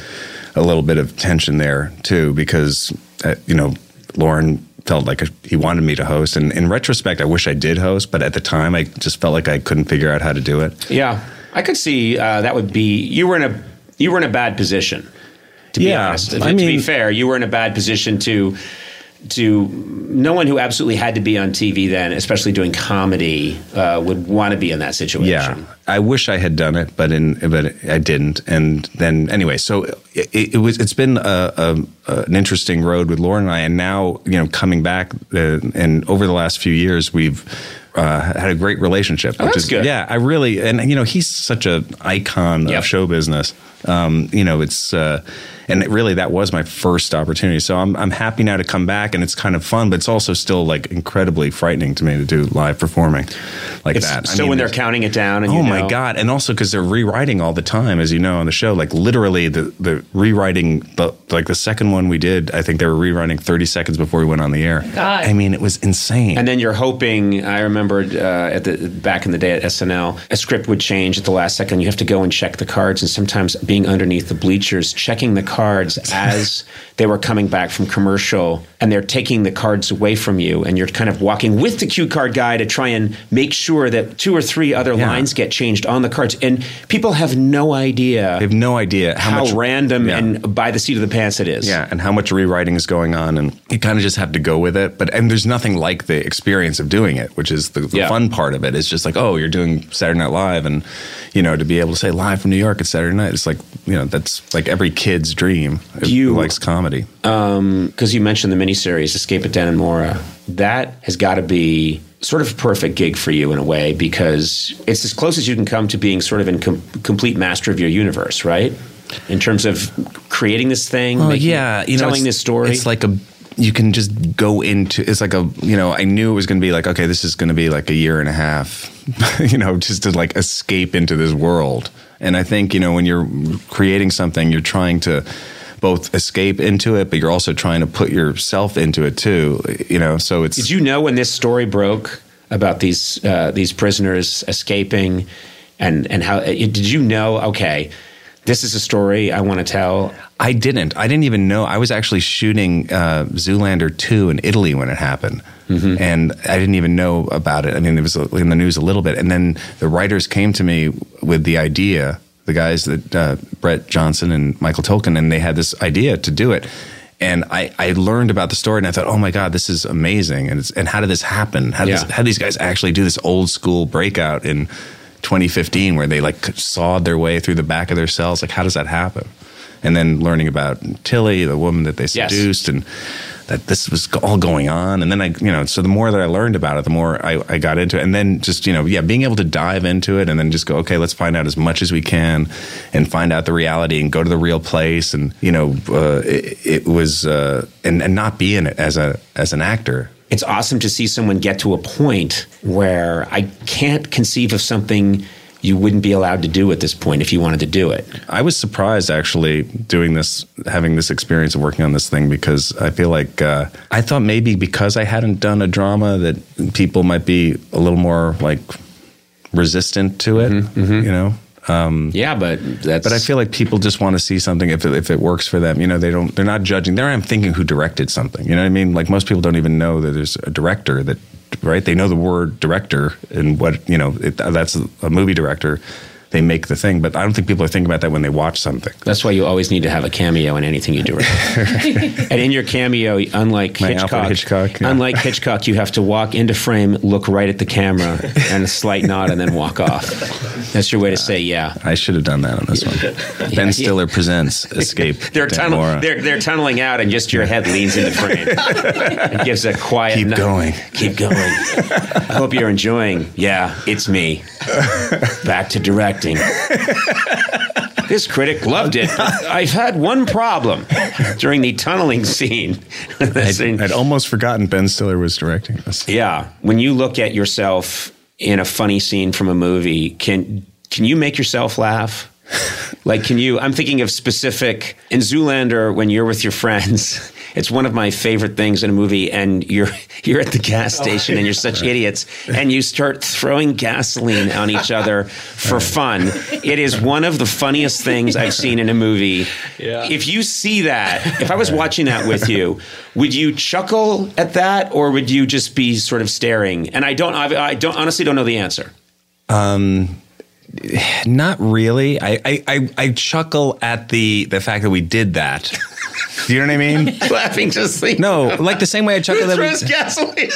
a little bit of tension there too because uh, you know Lorne felt like he wanted me to host. And in retrospect I wish I did host but at the time I just felt like I couldn't figure out how to do it. Yeah, I could see uh, that would be you were in a you were in a bad position. To be Yeah, honest, I to be fair, you were in a bad position to to no one who absolutely had to be on TV then, especially doing comedy, uh, would want to be in that situation. yeah I wish I had done it but in but I didn't and then anyway so it, it was it's been a, a, an interesting road with Lorne and I and now you know coming back uh, and over the last few years we've uh, had a great relationship Oh, which that's is good. yeah I really and you know he's such a icon Yep. of show business um, you know it's uh, and it really that was my first opportunity so I'm, I'm happy now to come back and it's kind of fun but it's also still like incredibly frightening to me to do live performing like It's, that I so mean, when they're counting it down, and Oh you my god! And also because they're rewriting all the time, as you know on the show. Like literally, the the rewriting the like the second one we did. I think they were rewriting thirty seconds before we went on the air. God. I mean, it was insane. And then you're hoping. I remembered uh, at the back in the day at SNL, a script would change at the last second. You have to go and check the cards, and sometimes being underneath the bleachers, checking the cards as they were coming back from commercial, and they're taking the cards away from you, and you're kind of walking with the cue card guy to try and make sure that two or three other Yeah. lines get changed on the cards, and people have no idea they have no idea how, how, much random Yeah. and by the seat of the pants it is. Yeah, and how much rewriting is going on, and you kind of just have to go with it. But and there's nothing like the experience of doing it, which is the, the Yeah. fun part of it. It's just like, oh, you're doing Saturday Night Live, and you know, to be able to say live from New York at Saturday night, it's like you know, that's like every kid's dream who You- likes comedy. Um, because you mentioned the miniseries Escape at Dannemora. That has got to be sort of a perfect gig for you in a way because it's as close as you can come to being sort of in com- complete master of your universe, right? In terms of creating this thing, Well, making- yeah, you know, telling this story. It's like a you can just go into. It's like a you know. I knew it was going to be like okay, this is going to be like a year and a half. you know, just to like escape into this world. And I think you know when you're creating something, you're trying to both escape into it, but you're also trying to put yourself into it too. You know, so it's Did you know when this story broke about these uh, these prisoners escaping, and and how did you know? Okay, this is a story I want to tell. I didn't. I didn't even know. I was actually shooting uh, Zoolander 2 in Italy when it happened. Mm-hmm. And I didn't even know about it. I mean, it was in the news a little bit. And then the writers came to me with the idea, the guys that uh, Brett Johnson and Michael Tolkin, and they had this idea to do it. And I, I learned about the story and I thought, oh my God, this is amazing. And, it's, and how did this happen? How, did Yeah. this, how did these guys actually do this old school breakout in 2015 where they like sawed their way through the back of their cells? Like, how does that happen? and then learning about Tilly, the woman that they Yes. seduced, and that this was all going on. And then I, you know, so the more that I learned about it, the more I, I got into it. And then just, you know, yeah, being able to dive into it and then just go, okay, let's find out as much as we can and find out the reality and go to the real place. And, you know, uh, it, it was, uh, and, and not be in it as a, as an actor. It's awesome to see someone get to a point where I can't conceive of something you wouldn't be allowed to do at this point if you wanted to do it. I was surprised actually doing this, having this experience of working on this thing because I feel like uh, I thought maybe because I hadn't done a drama that people might be a little more like resistant to it, you know. Um, yeah, but that's. But I feel like people just want to see something if it, if it works for them. You know, they don't. They're not judging. There, I'm thinking who directed something. You know what I mean? Like most people don't even know that there's a director that right. They know the word director and what you know. It, that's a movie director. They make the thing, but I don't think people are thinking about that when they watch something. That's why you always need to have a cameo in anything you do. and in your cameo, unlike My Hitchcock, Hitchcock, yeah. unlike Hitchcock, you have to walk into frame, look right at the camera, and a slight nod, and then walk off. That's your way to say yeah. I should have done that on this one. Ben Stiller presents Escape. They're, tunnel, they're, they're tunneling out, and just your head leans into frame. it gives a quiet. Keep nod. going. Keep going. I hope you're enjoying. Yeah, it's me. Back to directing. this critic loved it. I've had one problem during the tunneling scene. I'd, scene- I'd almost forgotten Ben Stiller was directing this. yeah, when you look at yourself in a funny scene from a movie, can can you make yourself laugh? Like, can you? I'm thinking of specific in Zoolander when you're with your friends. It's one of my favorite things in a movie, and you're you're at the gas oh, station and you're such idiots, and you start throwing gasoline on each other for fun. It is one of the funniest things I've seen in a movie. Yeah. If you see that, if I was watching that with you, would you chuckle at that, or would you just be sort of staring? And I don't, I, I don't honestly don't know the answer. Um, not really. I, I, I, I chuckle at the the fact that we did that. Do you know what I mean? Laughing just thinking. No, like the same way I chuckle that throws we. gasoline.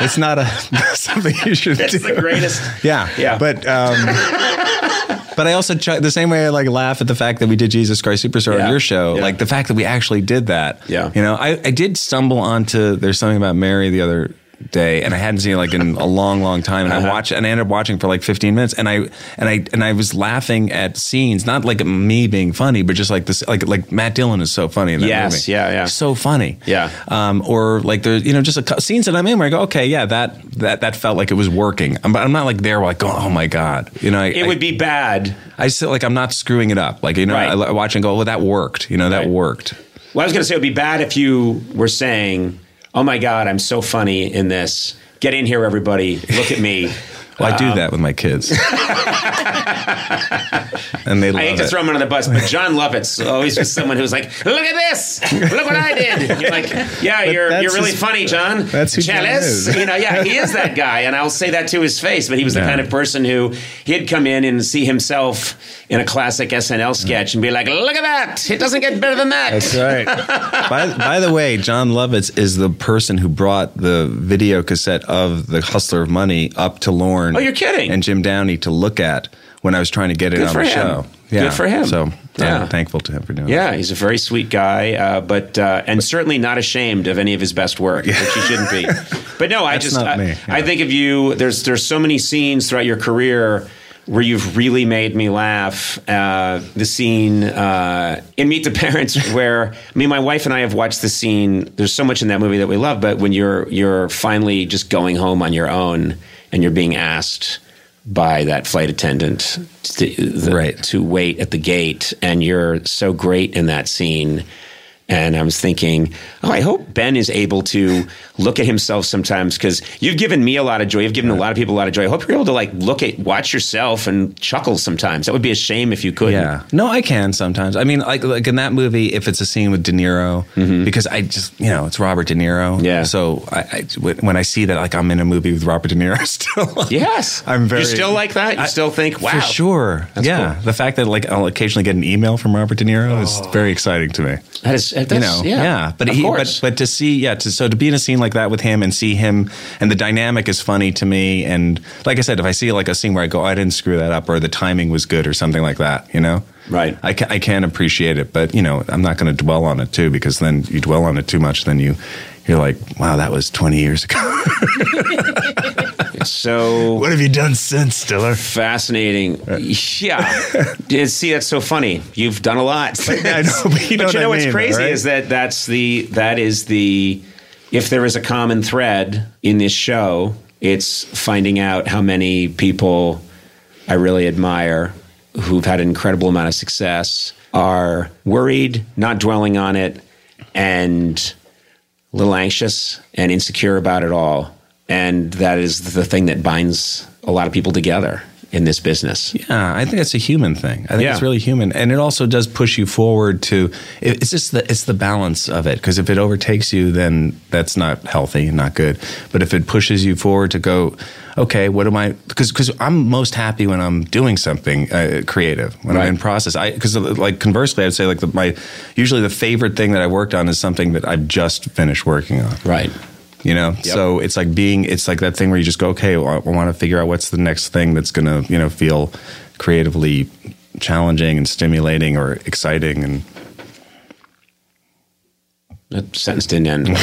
It's not a something you should That's do. the greatest. Yeah, Yeah. But um, but I also ch- the same way I like laugh at the fact that we did Jesus Christ Superstar Yeah. on your show. Yeah. Like the fact that we actually did that. Yeah. You know, I, I did stumble onto there's something about Mary the other day and I hadn't seen it like in a long, long time. And I watched and I ended up watching for like 15 minutes and I and I and I was laughing at scenes, not like me being funny, but just like this like like Matt Dillon is so funny in that Yes, movie. yeah, yeah. So funny. Yeah. Um, or like there's you know just a, scenes that I'm in where I go, okay, yeah, that that that felt like it was working. I'm, I'm not like there like going, oh my god, you know. I, It I, would be bad. I still like I'm not screwing it up. Like you know, Right. I, I watch and go, well, that worked. You know, that Right. worked. Well, I was going to say it would be bad if you were saying, "Oh my God, I'm so funny in this." Get in here, everybody. Look at me. Well, I do Um, that with my kids, and they love I hate to it. throw him under the bus, but Jon Lovitz's always just someone who's like, "Look at this! Look what I did!" And you're like, "Yeah, you're that's you're really his- funny, Jon." that's who Jon Jealous, is. you know? Yeah, he is that guy, and I'll say that to his face. But he was the Yeah. kind of person who he'd come in and see himself in a classic SNL sketch and be like, "Look at that! It doesn't get better than that." That's right. by, by the way, Jon Lovitz is the person who brought the video cassette of The Hustler of Money up to Lorne. Oh, you're kidding. And Jim Downey to look at when I was trying to get it Good on the him. show. Good for him. So Yeah. I'm thankful to him for doing Yeah, he's a very sweet guy, uh, but uh, and certainly not ashamed of any of his best work, which he shouldn't be. But no, I just I, yeah. I think of you. There's there's so many scenes throughout your career where you've really made me laugh. Uh, the scene uh, in Meet the Parents, where I mean, my wife and I have watched the scene. There's so much in that movie that we love, but when you're you're finally just going home on your own and you're being asked by that flight attendant to, the, Right. to wait at the gate, and you're so great in that scene. And I was thinking, oh, I hope Ben is able to look at himself sometimes because you've given me a lot of joy. You've given a lot of people a lot of joy. I hope you're able to like look at, watch yourself and chuckle sometimes. That would be a shame if you couldn't. Yeah, no, I can sometimes. I mean, like like in that movie, if it's a scene with De Niro, because I just you know it's Robert De Niro. Mm-hmm. Yeah. So I, I when I see that, like I'm in a movie with Robert De Niro, still. Yes. I'm very. You still like that? You I- still think, wow. For sure. That's yeah. cool. The fact that like I'll occasionally get an email from Robert De Niro is very exciting to me. That is, you know, yeah. But of he, but but to see, yeah, to, so to be in a scene like that with him and see him, and the dynamic is funny to me. And like I said, if I see like a scene where I go, "Oh, I didn't screw that up, or the timing was good, or something like that, you know, Right. I can, I can appreciate it, but you know, I'm not going to dwell on it too, because then you dwell on it too much, then you. You're like, wow, that was 20 years ago. so what have you done since, Stiller? fascinating. Uh. Yeah. Yeah, See, that's so funny. You've done a lot. I know, but you know what I what's mean, crazy right? is that that's the that is the if there is a common thread in this show, it's finding out how many people I really admire who've had an incredible amount of success are worried, not dwelling on it, and a little anxious and insecure about it all. And that is the thing that binds a lot of people together in this business. Yeah, I think it's a human thing. I think Yeah. it's really human, and it also does push you forward to. It's just the it's the balance of it because if it overtakes you, then that's not healthy, not good. But if it pushes you forward to go, okay, what am I? Because because I'm most happy when I'm doing something uh, creative when Right. I'm in process. I because like conversely, I'd say like the, my usually the favorite thing that I worked on is something that I've just finished working on Right. You know so it's like being it's like that thing where you just go okay well, i want to figure out what's the next thing that's going to you know feel creatively challenging and stimulating or exciting and That sentence didn't end.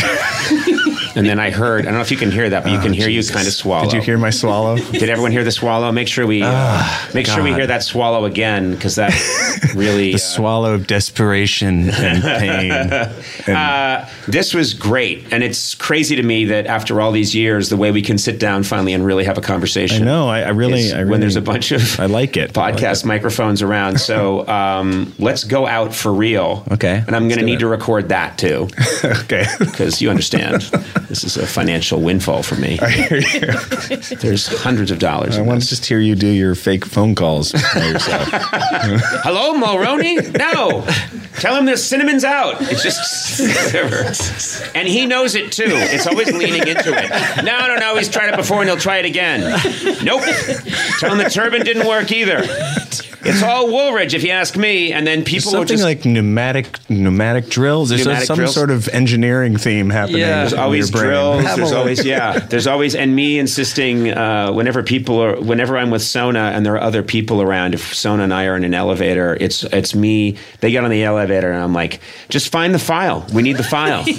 and then I heard. I don't know if you can hear that, but you can hear you kind of swallow. Did you hear my swallow? Did everyone hear the swallow? Make sure we uh, make sure we hear that swallow again because that really. the swallow of desperation and pain. And uh, this was great, and it's crazy to me that after all these years, the way we can sit down finally and really have a conversation. I know. I, I really, I really. when there's a bunch of I like it. I like podcast microphones around. So um, let's go out for real. Okay, and I'm going to need it. to record that too. okay. because you understand this is a financial windfall for me. I hear you. There's hundreds of dollars. I want this. to just hear you do your fake phone calls by yourself. Hello, Mulroney? No. Tell him the cinnamon's out. It's just whatever. And he knows it too. It's always leaning into it. No, no, no. He's tried it before and he'll try it again. Nope. Tell him the turban didn't work either. It's all Woolridge, if you ask me. And then people will Something just. like pneumatic pneumatic drills. There's Pneumatic some drills? sort of engineering theme happening. Yeah. There's in always your brain. drills. Have There's always yeah. There's always and me insisting uh, whenever people are whenever I'm with Sona and there are other people around. If Sona and I are in an elevator, it's it's me. They get on the elevator and I'm like, just find the file. We need the file.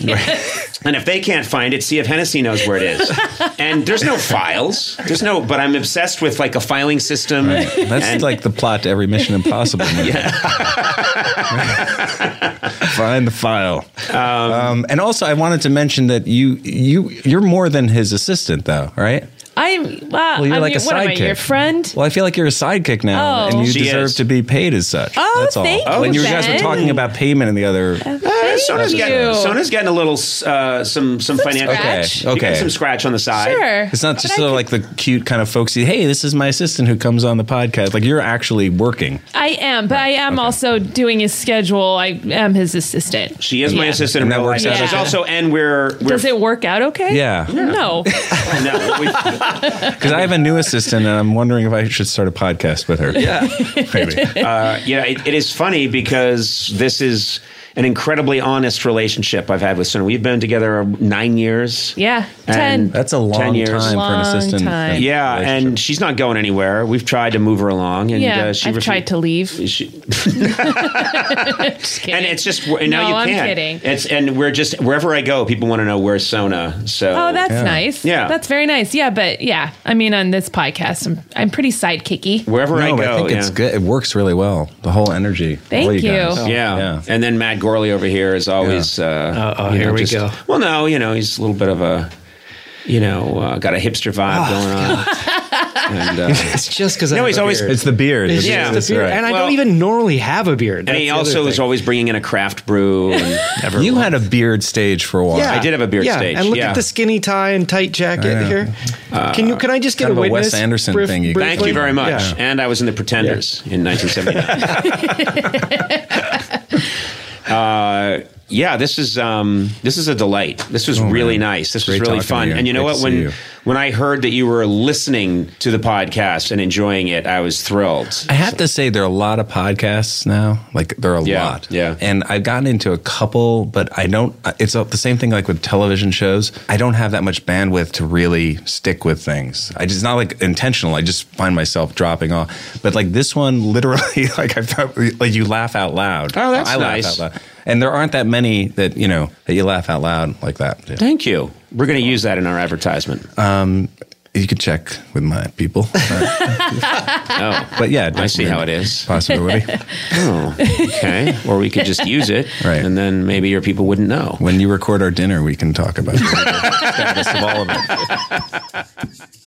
And if they can't find it, see if Hennessy knows where it is. And there's no files. There's no. But I'm obsessed with like a filing system. That's And- like the plot to every Mission Impossible movie. Find the file. Um, and also, I wanted to mention that you you you're more than his assistant, though, right? I'm. Well, Well, you're I'm like your, a what am I, sidekick. your friend? Well, I feel like you're a sidekick now, Oh. and you She deserve is. to be paid as such. Oh, That's all. thank when you, you guys were talking about payment in the other. Uh, Sona's you. getting Sona's getting a little uh, some some financial. scratch. You get Okay. some scratch on the side. Sure. It's not But just sort of like the cute kind of folksy. Hey, this is my assistant who comes on the podcast. Like you're actually working. I am, but I am also doing his schedule. I am his assistant. She is my assistant. And that works life. out She's also, and we're, we're Does it work out okay? Yeah. No. no, we, Because I have a new assistant, and I'm wondering if I should start a podcast with her. Yeah. Maybe. uh, yeah, it, it is funny because this is an incredibly honest relationship I've had with Sona. We've been together nine years. Yeah. Ten. That's a long 10 years. time for an assistant. time. Yeah, and she's not going anywhere. We've tried to move her along, and yeah. uh, she I've refu- tried to leave. She, Just kidding. and it's just and now No, you I'm can't. kidding. It's and we're just wherever I go, people want to know where's Sona. So Oh, that's Yeah. nice. Yeah. That's very nice. Yeah, but yeah, I mean, on this podcast, I'm, I'm pretty sidekicky. wherever I go. I think yeah. it's good. It works really well. The whole energy. Thank all you. guys. Yeah. Yeah. and then Matt Gourley over here is always. Uh, Oh, you here we just- go. Well, no, you know he's a little bit of a, you know, uh, got a hipster vibe Oh, going on. and uh, It's just because No, he's always- It's the beard. It's The Yeah. beard. just the beard. right. And I Well- don't even normally have a beard. and he also is always bringing in a craft brew. And you had a beard stage for a while. Yeah, I did have a beard yeah. stage, And look yeah. at the skinny tie and tight jacket I know. here. Can you? Can I just get kind a of a? Wes Anderson brief- thing you- briefly? Thank you very much. Yeah. And I was in the Pretenders in 1979. Uh, yeah, this is um, this is a delight. This was really man. nice. This was really fun. you. And you know Great what? When you. when I heard that you were listening to the podcast and enjoying it, I was thrilled. I have to say, there are a lot of podcasts now. Like there are a Yeah, lot. yeah. And I've gotten into a couple, but I don't. It's the same thing like with television shows. I don't have that much bandwidth to really stick with things. I just not like intentional. I just find myself dropping off. But like this one, literally, like I felt like you laugh out loud. Oh, that's I nice. Laugh out loud. And there aren't that many that you know that you laugh out loud like that. Thank you. We're going to use that in our advertisement. Um, you could check with my people. oh, But yeah, I see how it is. Possibility. Oh, okay. Or we could just use it, Right. and then maybe your people wouldn't know. When you record our dinner, we can talk about the status of all of it.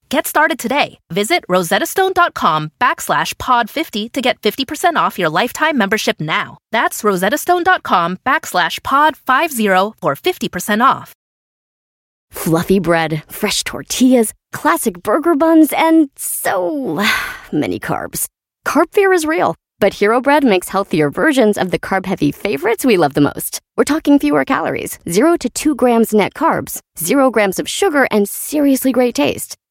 Get started today. Visit rosettastone.com backslash pod50 to get 50% off your lifetime membership now. That's rosettastone.com backslash pod50 for 50% off. Fluffy bread, fresh tortillas, classic burger buns, and so many carbs. Carb fear is real, but Hero Bread makes healthier versions of the carb heavy favorites we love the most. We're talking fewer calories, 0 to 2 grams net carbs, 0 grams of sugar, and seriously great taste.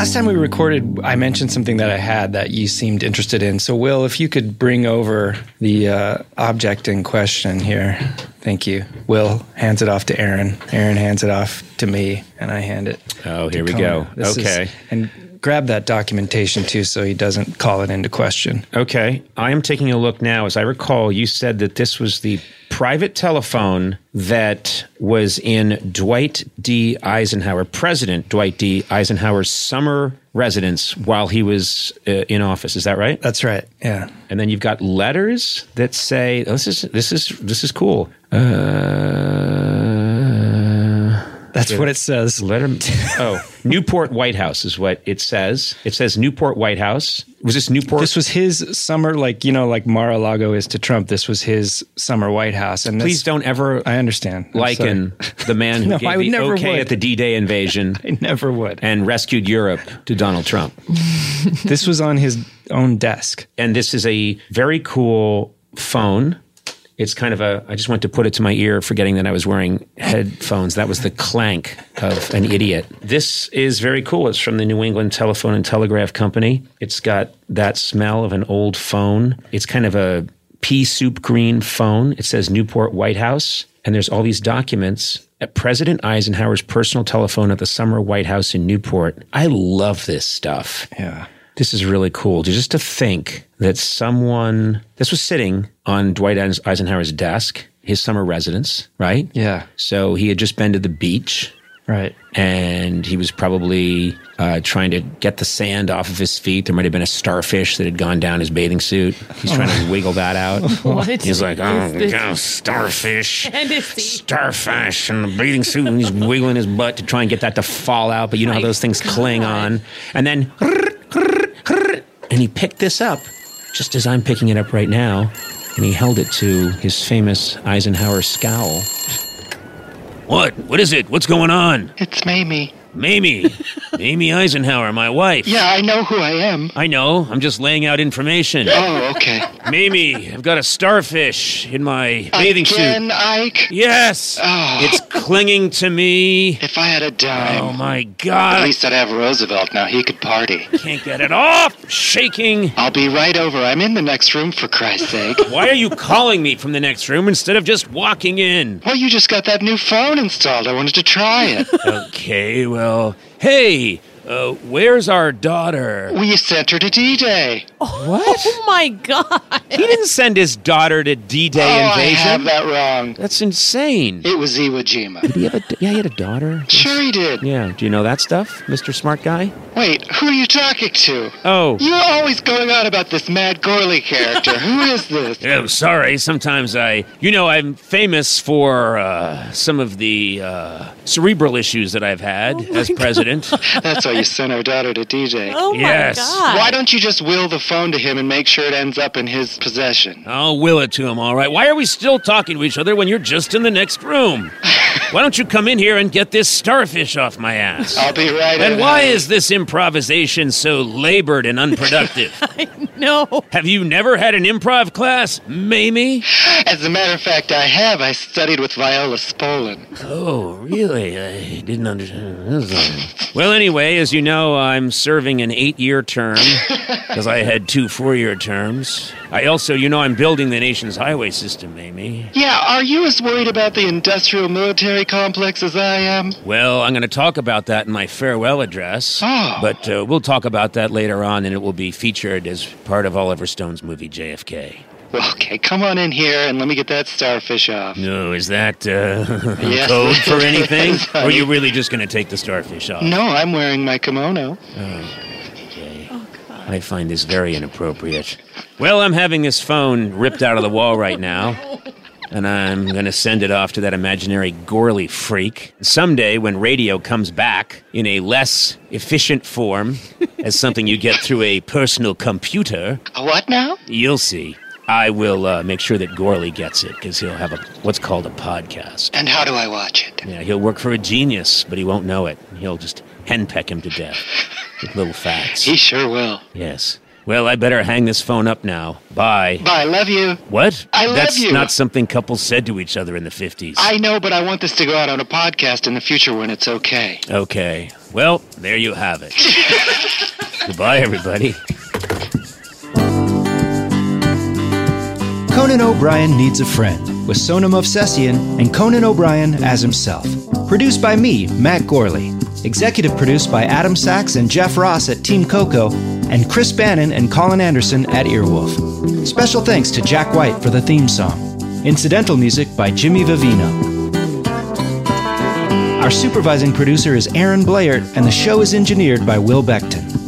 Last time we recorded, I mentioned something that I had that you seemed interested in. So, Will, if you could bring over the uh, object in question here. Thank you. Will hands it off to Aaron. Aaron hands it off to me, and I hand it. Oh, here we go. This is- Okay. and grab that documentation too so he doesn't call it into question. Okay. I am taking a look now. As I recall, you said that this was the private telephone that was in Dwight D. Eisenhower, President Dwight D. Eisenhower's summer residence while he was uh, in office. Is that right? That's right. Yeah. And then you've got letters that say, oh, "This is this is this is cool." Uh, That's what it says. letter. Oh, Newport White House is what it says. It says Newport White House. Was this Newport? This was his summer, like, you know, like Mar a Lago is to Trump. This was his summer White House. And Please don't ever I understand. I'm liken the man who No, I gave would the never okay would. at the D-Day invasion. I never would. and rescued Europe to Donald Trump. This was on his own desk. And this is a very cool phone. It's kind of a. I just went to put it to my ear, forgetting that I was wearing headphones. That was the clank of an idiot. This is very cool. It's from the New England Telephone and Telegraph Company. It's got that smell of an old phone. It's kind of a pea soup green phone. It says Newport White House, and there's all these documents at President Eisenhower's personal telephone at the summer White House in Newport. I love this stuff. Yeah. This is really cool. Just to think that someone, this was sitting on Dwight Eisenhower's desk, his summer residence, right? Yeah. So he had just been to the beach Right. and he was probably uh, trying to get the sand off of his feet. There might have been a starfish that had gone down his bathing suit. He's trying to wiggle that out. What? He's like, oh, God, starfish. Starfish in the bathing suit, and he's wiggling his butt to try and get that to fall out. But you know how those things cling on. And then, and he picked this up just as I'm picking it up right now, and he held it to his famous Eisenhower scowl. What? What is it? What's going on? It's Mamie. Mamie. Mamie Eisenhower, my wife. Yeah, I know who I am. I know. I'm just laying out information. Oh, okay. Mamie, I've got a starfish in my bathing suit. Again, suit. Ike? Yes. Oh. It's clinging to me. If I had a dime. Oh my God. At least I'd have Roosevelt now. He could party. Can't get it off. Shaking. I'll be right over. I'm in the next room, for Christ's sake. Why are you calling me from the next room instead of just walking in? Well, you just got that new phone installed. I wanted to try it. Okay, well, hey, uh, where's our daughter? we sent her to D-Day. What? Oh my god! He didn't send his daughter to D-Day oh, I have invasion. that wrong. That's insane. It was Iwo Jima. Did he have a, yeah, he had a daughter. Sure he did. Yeah, do you know that stuff, Mr. Smart Guy? Wait, who are you talking to? Oh, You're always going on about this Matt Gourley character. who is this? Yeah, I'm sorry. Sometimes I, you know, I'm famous for uh, some of the uh, cerebral issues that I've had as president. That's why you sent our daughter to DJ. Oh Yes. my god! Why don't you just will the phone to him and make sure it ends up in his possession? I'll will it to him, all right. Why are we still talking to each other when you're just in the next room? Why don't you come in here and get this starfish off my ass? I'll be right in. And why honey. is this improvisation so labored and unproductive? No. Have you never had an improv class, Mamie? As a matter of fact, I have. I studied with Viola Spolin. Oh, really? I didn't understand. Well, anyway, as you know, I'm serving an eight year term because I had two four year terms. I also, you know, I'm building the nation's highway system, Amy. Yeah, are you as worried about the industrial military complex as I am? Well, I'm going to talk about that in my farewell address. Oh. But uh, we'll talk about that later on, and it will be featured as part of Oliver Stone's movie JFK. Okay, come on in here and let me get that starfish off. No, is that uh, Yes. code for anything? Or are you really just going to take the starfish off? No, I'm wearing my kimono. Okay. I find this very inappropriate. Well, I'm having this phone ripped out of the wall right now. And I'm going to send it off to that imaginary Gourley freak. Someday, when radio comes back in a less efficient form, as something you get through a personal computer, A what now? you'll see. I will uh, make sure that Gourley gets it because he'll have a what's called a podcast. And how do I watch it? Yeah, he'll work for a genius, but he won't know it. He'll just henpeck him to death with little facts. He sure will. Yes. Well, I better hang this phone up now. Bye. Bye, love you. What? I love That's you. not something couples said to each other in the 50s. I know, but I want this to go out on a podcast in the future when it's okay. Okay. Well, there you have it. Goodbye, everybody. Conan O'Brien Needs a Friend with Sona Movsesian and Conan O'Brien as himself. Produced by me, Matt Gourley. Executive produced by Adam Sachs and Jeff Ross at Team Coco and Chris Bannon and Colin Anderson at Earwolf. Special thanks to Jack White for the theme song. Incidental music by Jimmy Vivino. Our supervising producer is Aaron Blair, and the show is engineered by Will Beckton.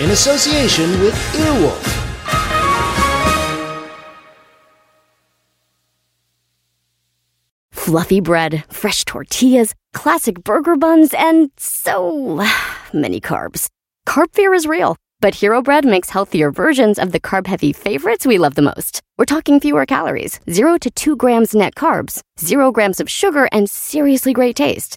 in association with Earwolf. Fluffy bread, fresh tortillas, classic burger buns, and so many carbs. Carb fear is real, but Hero Bread makes healthier versions of the carb heavy favorites we love the most. We're talking fewer calories, 0 to 2 grams net carbs, 0 grams of sugar, and seriously great taste.